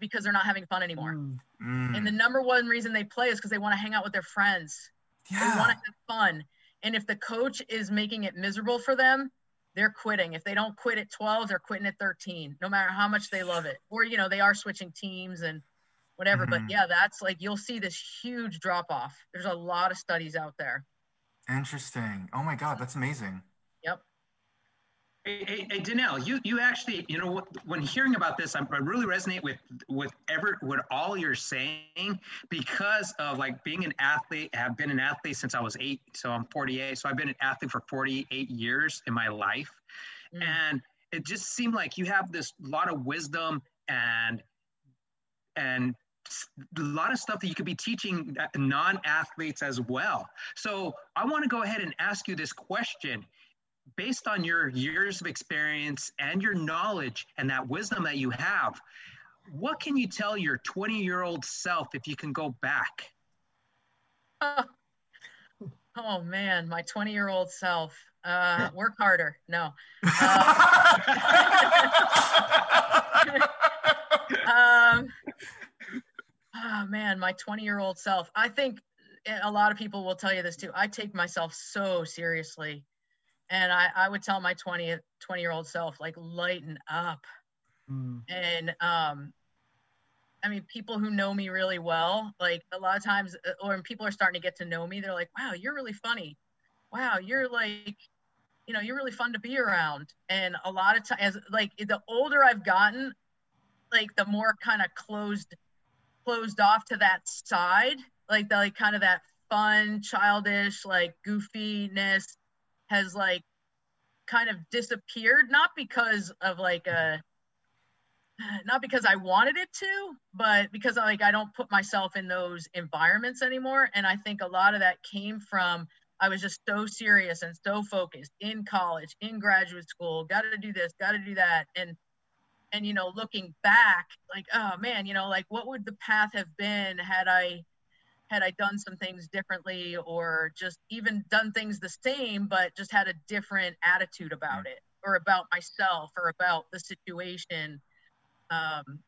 because they're not having fun anymore mm. and the number one reason they play is because they want to hang out with their friends yeah. they want to have fun And if the coach is making it miserable for them, they're quitting. If they don't quit at 12, they're quitting at 13, no matter how much they love it. Or, you know, they are switching teams and whatever. Mm-hmm. But yeah, that's like you'll see this huge drop off. There's a lot of studies out there. Interesting. Oh my God, that's amazing. Yep. Hey, hey, hey, Danielle, you you actually, you know, when hearing about this, I'm, I really resonate with with ever with all you're saying because of like being an athlete. I have been an athlete since I was eight, so I'm 48. So I've been an athlete for 48 years in my life, mm. and it just seemed like you have this lot of wisdom and and a lot of stuff that you could be teaching non-athletes as well. So I want to go ahead and ask you this question based on your years of experience and your knowledge and that wisdom that you have, what can you tell your 20 year old self if you can go back? Oh, *laughs* oh man, my 20 year old self. Uh, work harder. No. Uh, *laughs* *laughs* um, oh man, my 20 year old self. I think a lot of people will tell you this too. I take myself so seriously and I, I would tell my 20 20 year old self like lighten up mm. and um i mean people who know me really well like a lot of times uh, or when people are starting to get to know me they're like wow you're really funny wow you're like you know you're really fun to be around and a lot of times like the older i've gotten like the more kind of closed closed off to that side like the like kind of that fun childish like goofiness has like kind of disappeared not because of like a not because I wanted it to, but because like I don't put myself in those environments anymore. And I think a lot of that came from I was just so serious and so focused in college, in graduate school, got to do this, got to do that. And and you know, looking back, like, oh man, you know, like what would the path have been had I had I done some things differently or just even done things the same, but just had a different attitude about it or about myself or about the situation. Um,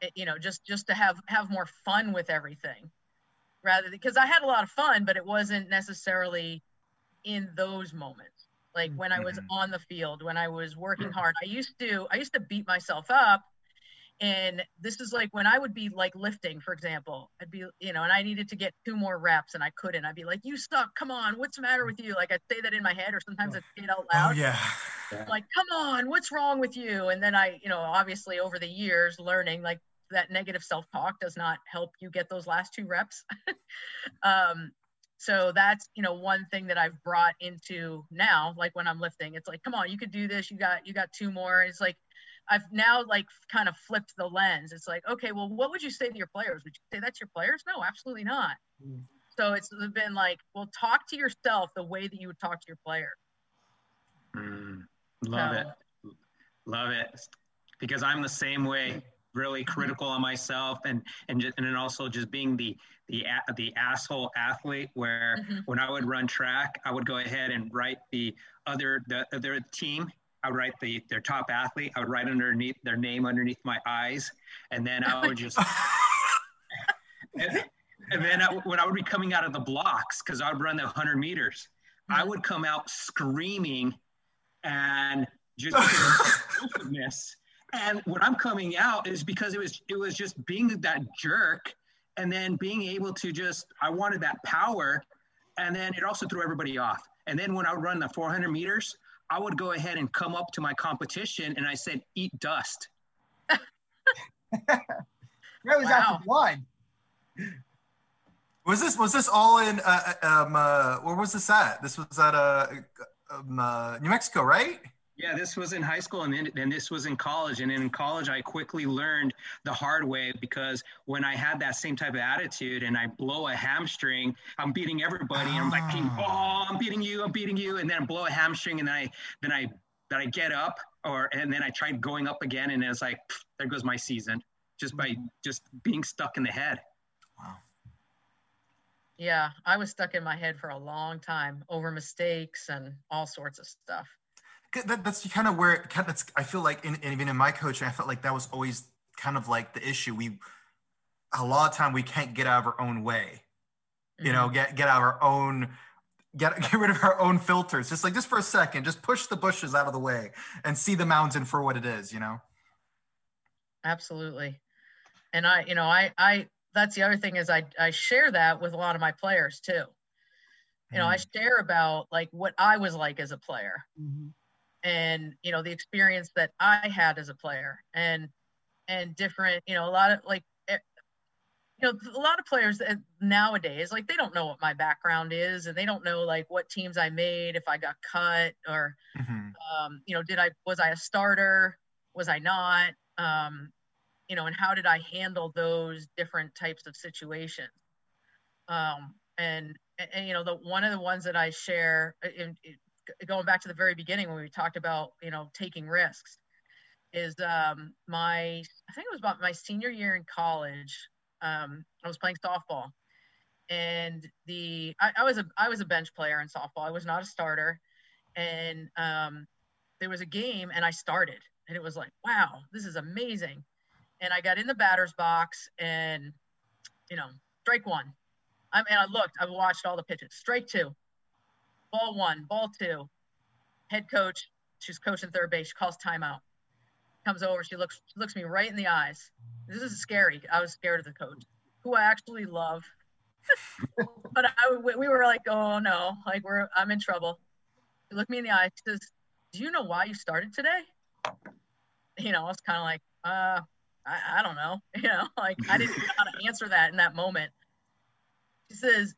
it, you know, just, just to have, have more fun with everything rather because I had a lot of fun, but it wasn't necessarily in those moments. Like when I was mm-hmm. on the field, when I was working hard, I used to, I used to beat myself up and this is like when i would be like lifting for example i'd be you know and i needed to get two more reps and i couldn't. I'd be like you suck come on what's the matter with you? Like i'd say that in my head or sometimes i'd say it out loud. oh yeah. Like come on what's wrong with you? And then i you know obviously over the years learning like that negative self-talk does not help you get those last two reps. *laughs* Um so that's you know one thing that i've brought into now like when i'm lifting it's like come on you could do this you got you got two more it's like I've now like kind of flipped the lens. It's like, okay, well, what would you say to your players? Would you say that's your players? No, absolutely not. Mm. So it's been like, well, talk to yourself the way that you would talk to your player. Mm, love so, it. Love it. Because I'm the same way, really mm-hmm. critical on myself and, and, just, and then also just being the, the, the asshole athlete where mm-hmm. when I would run track, I would go ahead and write the other, the other team I would write the their top athlete. I would write underneath their name underneath my eyes, and then I would just. *laughs* and, and, then I, when I would be coming out of the blocks, because I would run the 100 meters, I would come out screaming and just. *laughs* And what I'm coming out is because it was it was just being that jerk, and then being able to just I wanted that power, and then it also threw everybody off. And then when I would run the 400 meters, I would go ahead and come up to my competition and I said, eat dust. *laughs* that was wow. after one. Was this was this all in uh, uh, um uh, where was this at? This was at uh, um, uh New Mexico, right? Yeah, this was in high school and then and this was in college. And in college, I quickly learned the hard way because when I had that same type of attitude and I blow a hamstring, I'm beating everybody. And I'm like, oh, I'm beating you, I'm beating you. And then I blow a hamstring and then I, then I, then I get up or, and then I tried going up again. And it's like, there goes my season just by mm-hmm. just being stuck in the head. Wow. Yeah, I was stuck in my head for a long time over mistakes and all sorts of stuff that, that's kind of where it that's I feel like in, in, even in my coaching, I felt like that was always kind of like the issue. We a lot of time we can't get out of our own way, you know, mm-hmm. get get out of our own get *laughs* get rid of our own filters. Just like just for a second, just push the bushes out of the way and see the mountain for what it is, you know? Absolutely. And I, you know, I I that's the other thing is I I share that with a lot of my players too. You know, mm I share about like what I was like as a player. Mm-hmm. And you know, the experience that I had as a player and and different, you know, a lot of like you know a lot of players nowadays like they don't know what my background is and they don't know like what teams i made if i got cut or mm-hmm. um, you know did i was i a starter? Was i not? Um, you know and how did i handle those different types of situations? Um, and, and, and you know the one of the ones that i share uh, in, in, going back to the very beginning when we talked about you know taking risks is um, my i think it was about my senior year in college um, I was playing softball, and the I, I, was a I was a bench player in softball. I was not a starter, and um, there was a game, and I started, and it was like, wow, this is amazing. And I got in the batter's box, and you know, strike one. I mean, I looked, I watched all the pitches. Strike two, ball one, ball two. Head coach, she's coaching third base. She calls timeout. Comes over, she looks, she looks me right in the eyes this is scary. I was scared of the coach, who I actually love. *laughs* but I, we were like, oh no, like we're, I'm in trouble. He looked me in the eye. She says, do you know why you started today? You know, I was kind of like, uh, I, I don't know. *laughs* You know, like I didn't know how to answer that in that moment. She says,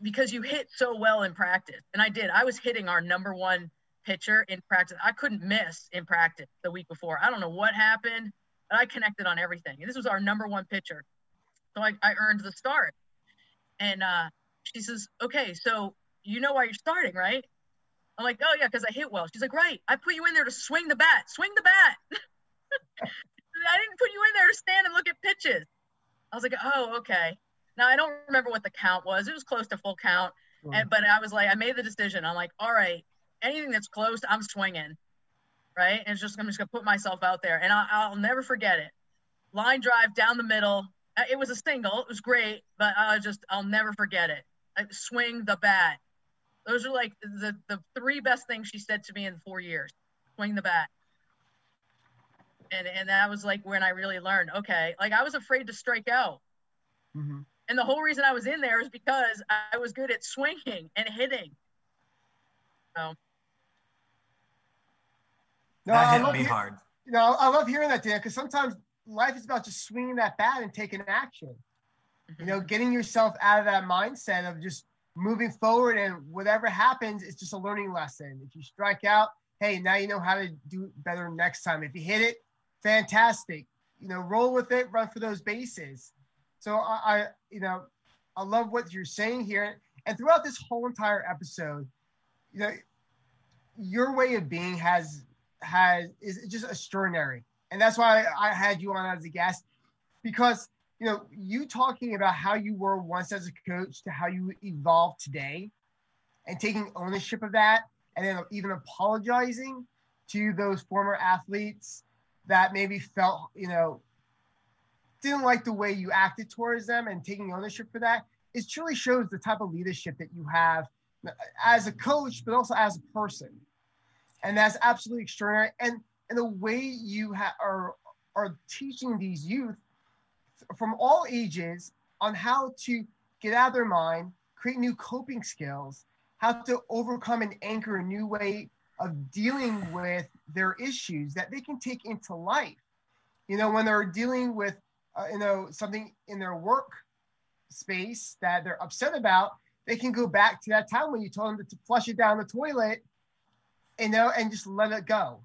because you hit so well in practice. And I did. I was hitting our number one pitcher in practice. I couldn't miss in practice the week before. I don't know what happened. But I connected on everything. And this was our number one pitcher. So I, I earned the start. And uh, she says, okay, so you know why you're starting, right? I'm like, oh, yeah, because I hit well. She's like, right. I put you in there to swing the bat. Swing the bat. *laughs* I didn't put you in there to stand and look at pitches. I was like, oh, okay. Now, I don't remember what the count was. It was close to full count. And, but I was like, I made the decision. I'm like, all right, anything that's close, I'm swinging right? And it's just I'm just gonna put myself out there, and I'll, I'll never forget it. Line drive down the middle. Uh, it was a single. It was great, but I just I'll never forget it. I swing the bat. Those are like the the three best things she said to me in four years. Swing the bat. And and that was like when I really learned. Okay, like I was afraid to strike out. Mm-hmm. And the whole reason I was in there is because I was good at swinging and hitting. So no, that hit I love me hard. You know, I love hearing that, Dan, because sometimes life is about just swinging that bat and taking action. Mm-hmm. You know, getting yourself out of that mindset of just moving forward and whatever happens, it's just a learning lesson. If you strike out, hey, now you know how to do better next time. If you hit it, fantastic. You know, roll with it, run for those bases. So I, I you know, I love what you're saying here. And throughout this whole entire episode, you know, your way of being has has is just extraordinary, and that's why I had you on as a guest because you know you talking about how you were once as a coach to how you evolved today, and taking ownership of that, and then even apologizing to those former athletes that maybe felt you know didn't like the way you acted towards them and taking ownership for that it truly shows the type of leadership that you have as a coach but also as a person and that's absolutely extraordinary. And and the way you ha- are are teaching these youth from all ages on how to get out of their mind, create new coping skills, how to overcome and anchor a new way of dealing with their issues that they can take into life. You know, when they're dealing with, uh, you know, something in their work space that they're upset about, they can go back to that time when you told them to flush it down the toilet you know, and just let it go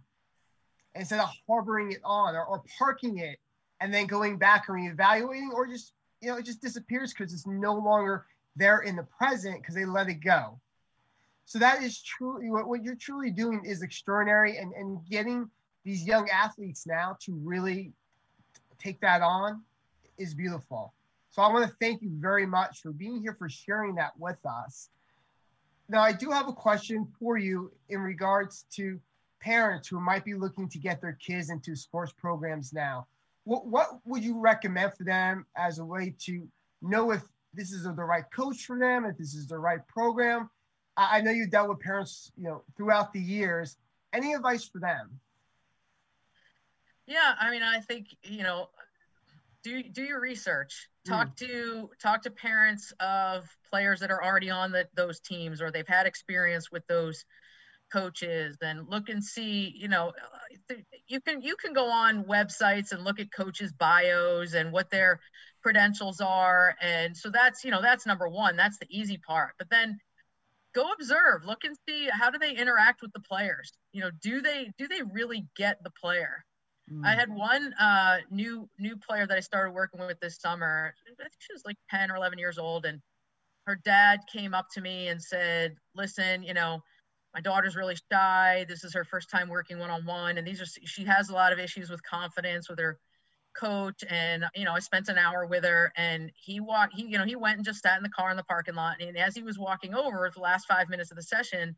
instead of harboring it on or, or parking it and then going back and reevaluating or just, you know, it just disappears because it's no longer there in the present because they let it go. So that is truly what, what you're truly doing is extraordinary and, and getting these young athletes now to really take that on is beautiful. So I want to thank you very much for being here, for sharing that with us. Now, I do have a question for you in regards to parents who might be looking to get their kids into sports programs now. What, what would you recommend for them as a way to know if this is the right coach for them, if this is the right program. I, I know you dealt with parents, you know, throughout the years. Any advice for them? Yeah, I mean, I think you know, do do your research. Talk mm. to talk to parents of players that are already on the, those teams or they've had experience with those coaches and look and see you know you can you can go on websites and look at coaches bios and what their credentials are. And so that's you know that's number one. That's the easy part. But then go observe look and see how do they interact with the players? You know do they do they really get the player mm. i had one uh, new new player that i started working with this summer i think she was like 10 or 11 years old and her dad came up to me and said listen you know my daughter's really shy. This is her first time working one on one, and these are she has a lot of issues with confidence with her coach. And you know, I spent an hour with her, and he walked. He you know he went and just sat in the car in the parking lot, and as he was walking over the last five minutes of the session,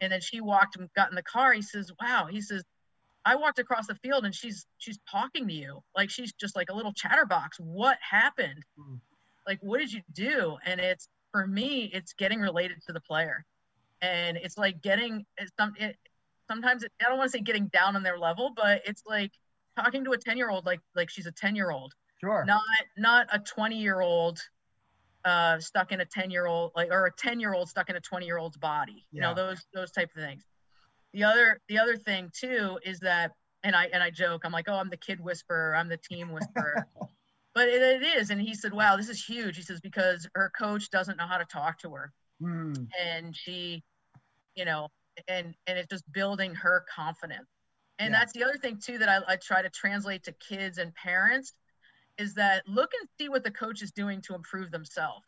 and then she walked and got in the car. He says, "Wow," he says. I walked across the field and she's she's talking to you like she's just like a little chatterbox. What happened? Mm. Like what did you do? And it's for me, it's getting related to the player and it's like getting some it, sometimes it, i don't want to say getting down on their level but it's like talking to a 10 year old like like she's a 10 year old sure not not a 20 year old uh stuck in a 10 year old like or a 10 year old stuck in a 20 year old's body you yeah. know those those type of things the other the other thing too is that and i and i joke i'm like oh i'm the kid whisperer i'm the team whisperer. *laughs* But it, it is and he said wow this is huge. He says because her coach doesn't know how to talk to her. Mm. and she you know and and it's just building her confidence. And yeah. that's the other thing too that I, I try to translate to kids and parents is that look and see what the coach is doing to improve themselves.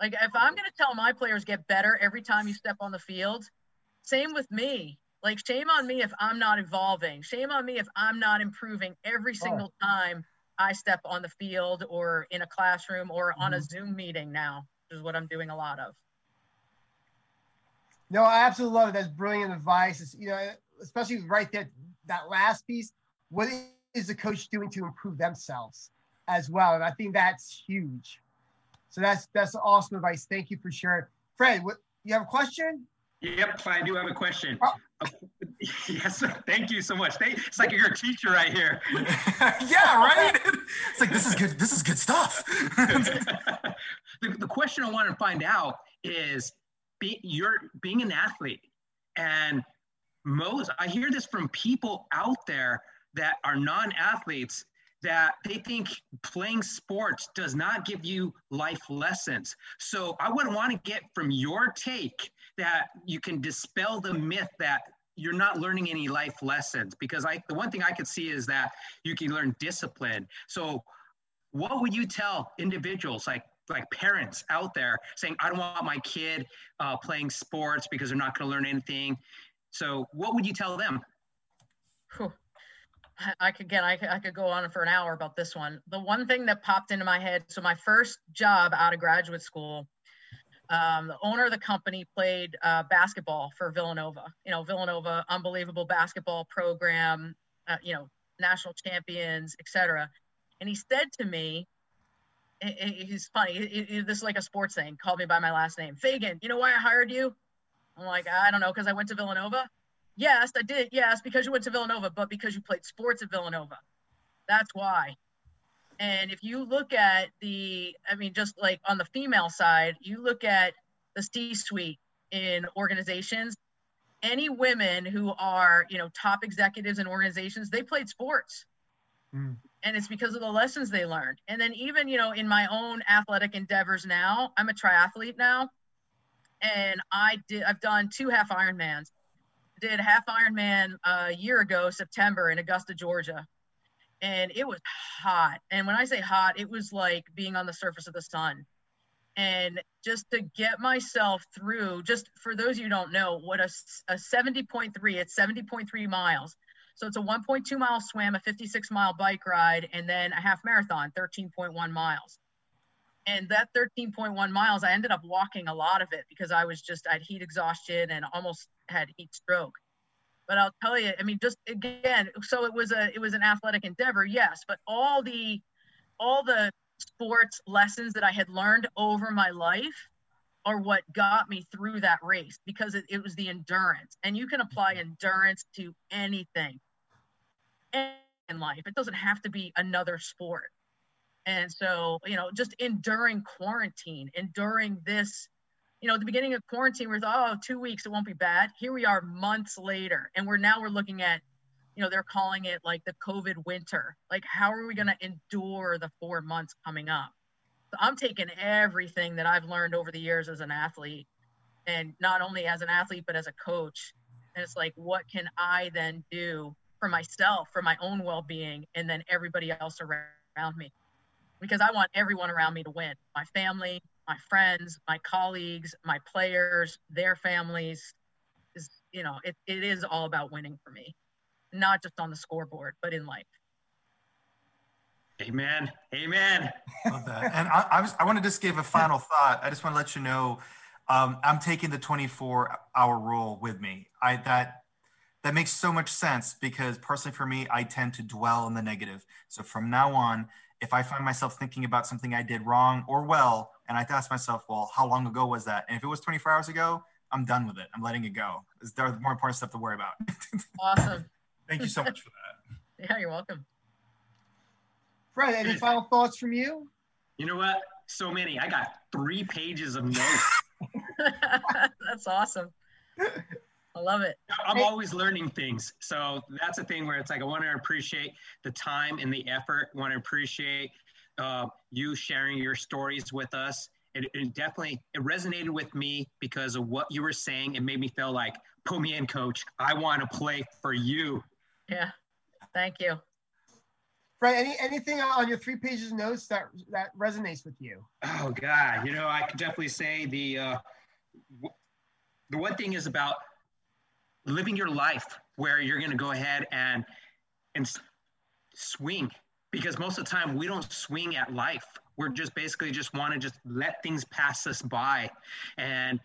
Like if i'm going to tell my players get better every time you step on the field same with me like shame on me if i'm not evolving shame on me if i'm not improving every single oh. time i step on the field or in a classroom or on mm-hmm. a zoom meeting now which is what i'm doing a lot of no, I absolutely love it. That's brilliant advice. It's, you know, especially right there, that last piece. What is the coach doing to improve themselves as well? And I think that's huge. So that's that's awesome advice. Thank you for sharing. Fred, what you have a question? Yep, I do have a question. Oh. *laughs* yes. Thank you so much. It's like you're a teacher right here. *laughs* yeah, right. It's like this is good. This is good stuff. *laughs* the, the question I want to find out is be, you're being an athlete and most i hear this from people out there that are non-athletes that they think playing sports does not give you life lessons so i would want to get from your take that you can dispel the myth that you're not learning any life lessons because i the one thing i could see is that you can learn discipline so what would you tell individuals like like parents out there saying, I don't want my kid uh, playing sports because they're not going to learn anything. So, what would you tell them? I could get, I could, I could go on for an hour about this one. The one thing that popped into my head so, my first job out of graduate school, um, the owner of the company played uh, basketball for Villanova. You know, Villanova, unbelievable basketball program, uh, you know, national champions, etc. And he said to me, he's funny. this is like a sports thing. Called me by my last name, Fagan. You know why I hired you? I'm like, I don't know, because I went to Villanova. Yes, I did. Yes, because you went to Villanova, but because you played sports at Villanova. That's why. And if you look at the, I mean, just like on the female side, you look at the C-suite in organizations. Any women who are, you know, top executives in organizations, they played sports. Mm and it's because of the lessons they learned. And then even, you know, in my own athletic endeavors now, I'm a triathlete now. And I did I've done two half Ironmans. Did half Ironman a year ago, September in Augusta, Georgia. And it was hot. And when I say hot, it was like being on the surface of the sun. And just to get myself through, just for those you don't know, what a, a 70.3, it's 70.3 miles so it's a 1.2 mile swim, a 56 mile bike ride, and then a half marathon, 13.1 miles. And that 13.1 miles, I ended up walking a lot of it because I was just, I had heat exhaustion and almost had heat stroke. But I'll tell you, I mean, just again, so it was a, it was an athletic endeavor, yes, but all the, all the sports lessons that I had learned over my life are what got me through that race because it, it was the endurance. And you can apply mm-hmm. endurance to anything in life. It doesn't have to be another sport. And so, you know, just enduring quarantine, enduring this, you know, at the beginning of quarantine, we thought, oh, two weeks, it won't be bad. Here we are months later. And we're now we're looking at, you know, they're calling it like the COVID winter. Like, how are we going to endure the four months coming up? So I'm taking everything that I've learned over the years as an athlete and not only as an athlete, but as a coach. And it's like, what can I then do for myself, for my own well being, and then everybody else around me? Because I want everyone around me to win my family, my friends, my colleagues, my players, their families. Is, you know, it, it is all about winning for me, not just on the scoreboard, but in life. Amen. Amen. Love that. And I, I, was I want to just give a final thought. I just want to let you know um, I'm taking the 24 hour rule with me. I that that makes so much sense because personally for me, I tend to dwell in the negative. So from now on, if I find myself thinking about something I did wrong or well, and I have to ask myself, well, how long ago was that? And if it was 24 hours ago, I'm done with it. I'm letting it go. There's more important stuff to worry about. *laughs* Awesome. Thank you so much for that. *laughs* Yeah, you're welcome. Fred, any final thoughts from you? You know what? So many. I got three pages of notes. *laughs* that's awesome. I love it. I'm always learning things. So that's a thing where it's like I want to appreciate the time and the effort. I want to appreciate uh, you sharing your stories with us. It, it, definitely it resonated with me because of what you were saying. It made me feel like, put me in, coach. I want to play for you. Yeah. Thank you. Fred, any anything on your three pages of notes that that resonates with you? Oh God, you know, I could definitely say the uh, w- the one thing is about living your life where you're going to go ahead and and swing because most of the time we don't swing at life. We're just basically just want to just let things pass us by, and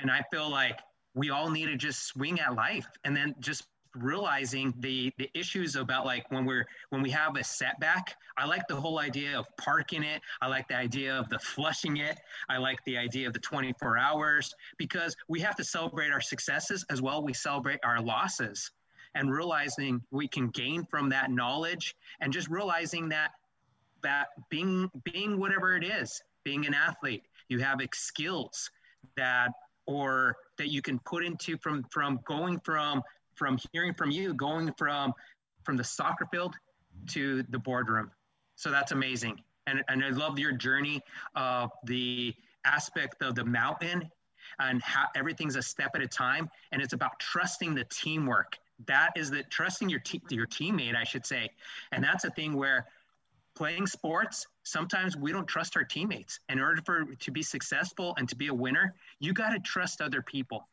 and I feel like we all need to just swing at life. And then just realizing the the issues about like when we're when we have a setback i like the whole idea of parking it. I like the idea of the flushing it. I like the idea of the 24 hours because we have to celebrate our successes as well we celebrate our losses and realizing we can gain from that knowledge and just realizing that that being being whatever it is being an athlete you have skills that or that you can put into from from going from from hearing from you going from from the soccer field to the boardroom. So that's amazing. And, and I love your journey of the aspect of the mountain and how everything's a step at a time. And it's about trusting the teamwork. That is that trusting your te- your teammate, I should say. And that's a thing where playing sports, sometimes we don't trust our teammates. In order for to be successful and to be a winner, you got to trust other people.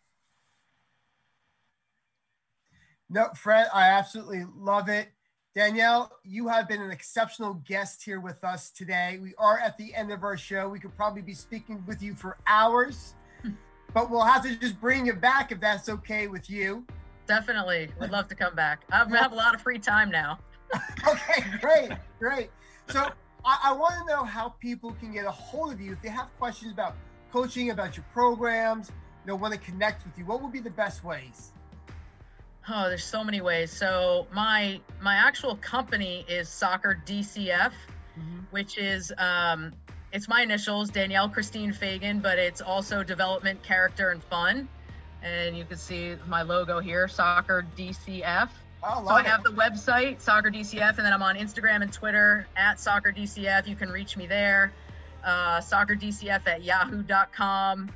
No, Fred, I absolutely love it. Danielle, you have been an exceptional guest here with us today. We are at the end of our show. We could probably be speaking with you for hours, hmm. but we'll have to just bring you back if that's okay with you. Definitely. Would love to come back. I have a lot of free time now. *laughs* okay, great, great. So I, I want to know how people can get a hold of you if they have questions about coaching, about your programs, you know, want to connect with you. What would be the best ways? Oh, there's so many ways. So my my actual company is Soccer DCF, mm-hmm. which is um, it's my initials, Danielle Christine Fagan, but it's also development, character, and fun. And you can see my logo here, Soccer DCF. Oh, so I have the website, Soccer DCF, and then I'm on Instagram and Twitter at Soccer DCF. You can reach me there. Uh, SoccerDCF at yahoo.com.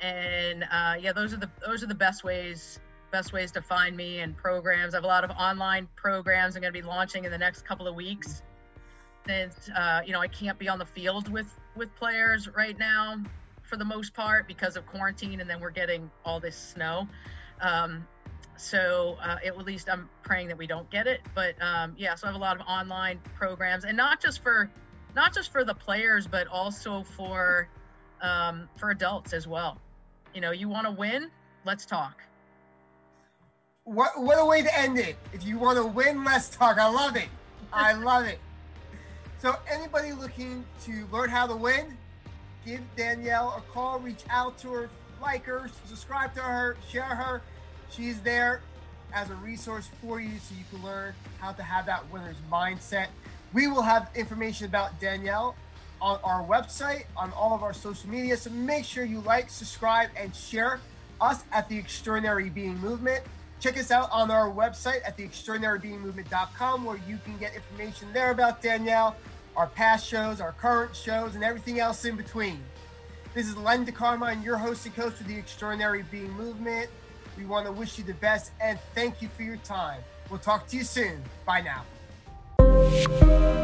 And uh, yeah, those are the those are the best ways best ways to find me and programs. I have a lot of online programs I'm going to be launching in the next couple of weeks. Since uh, you know I can't be on the field with with players right now for the most part because of quarantine, and then we're getting all this snow. Um, so uh, at least I'm praying that we don't get it. But um, yeah, so I have a lot of online programs, and not just for not just for the players, but also for um, for adults as well. You know, you want to win? Let's talk what what a way to end it. If you want to win, let's talk. I love it. I *laughs* love it. So anybody looking to learn how to win, give Danielle a call, reach out to her, like her, subscribe to her, share her. She's there as a resource for you so you can learn how to have that winner's mindset. We will have information about Danielle on our website, on all of our social media. So make sure you like, subscribe, and share us at the Extraordinary Being Movement. Check us out on our website at theextraordinarybeingmovement.com where you can get information there about Danielle, our past shows, our current shows, and everything else in between. This is Len DeCarmine, your host and coach of the Extraordinary Being Movement. We want to wish you the best and thank you for your time. We'll talk to you soon. Bye now.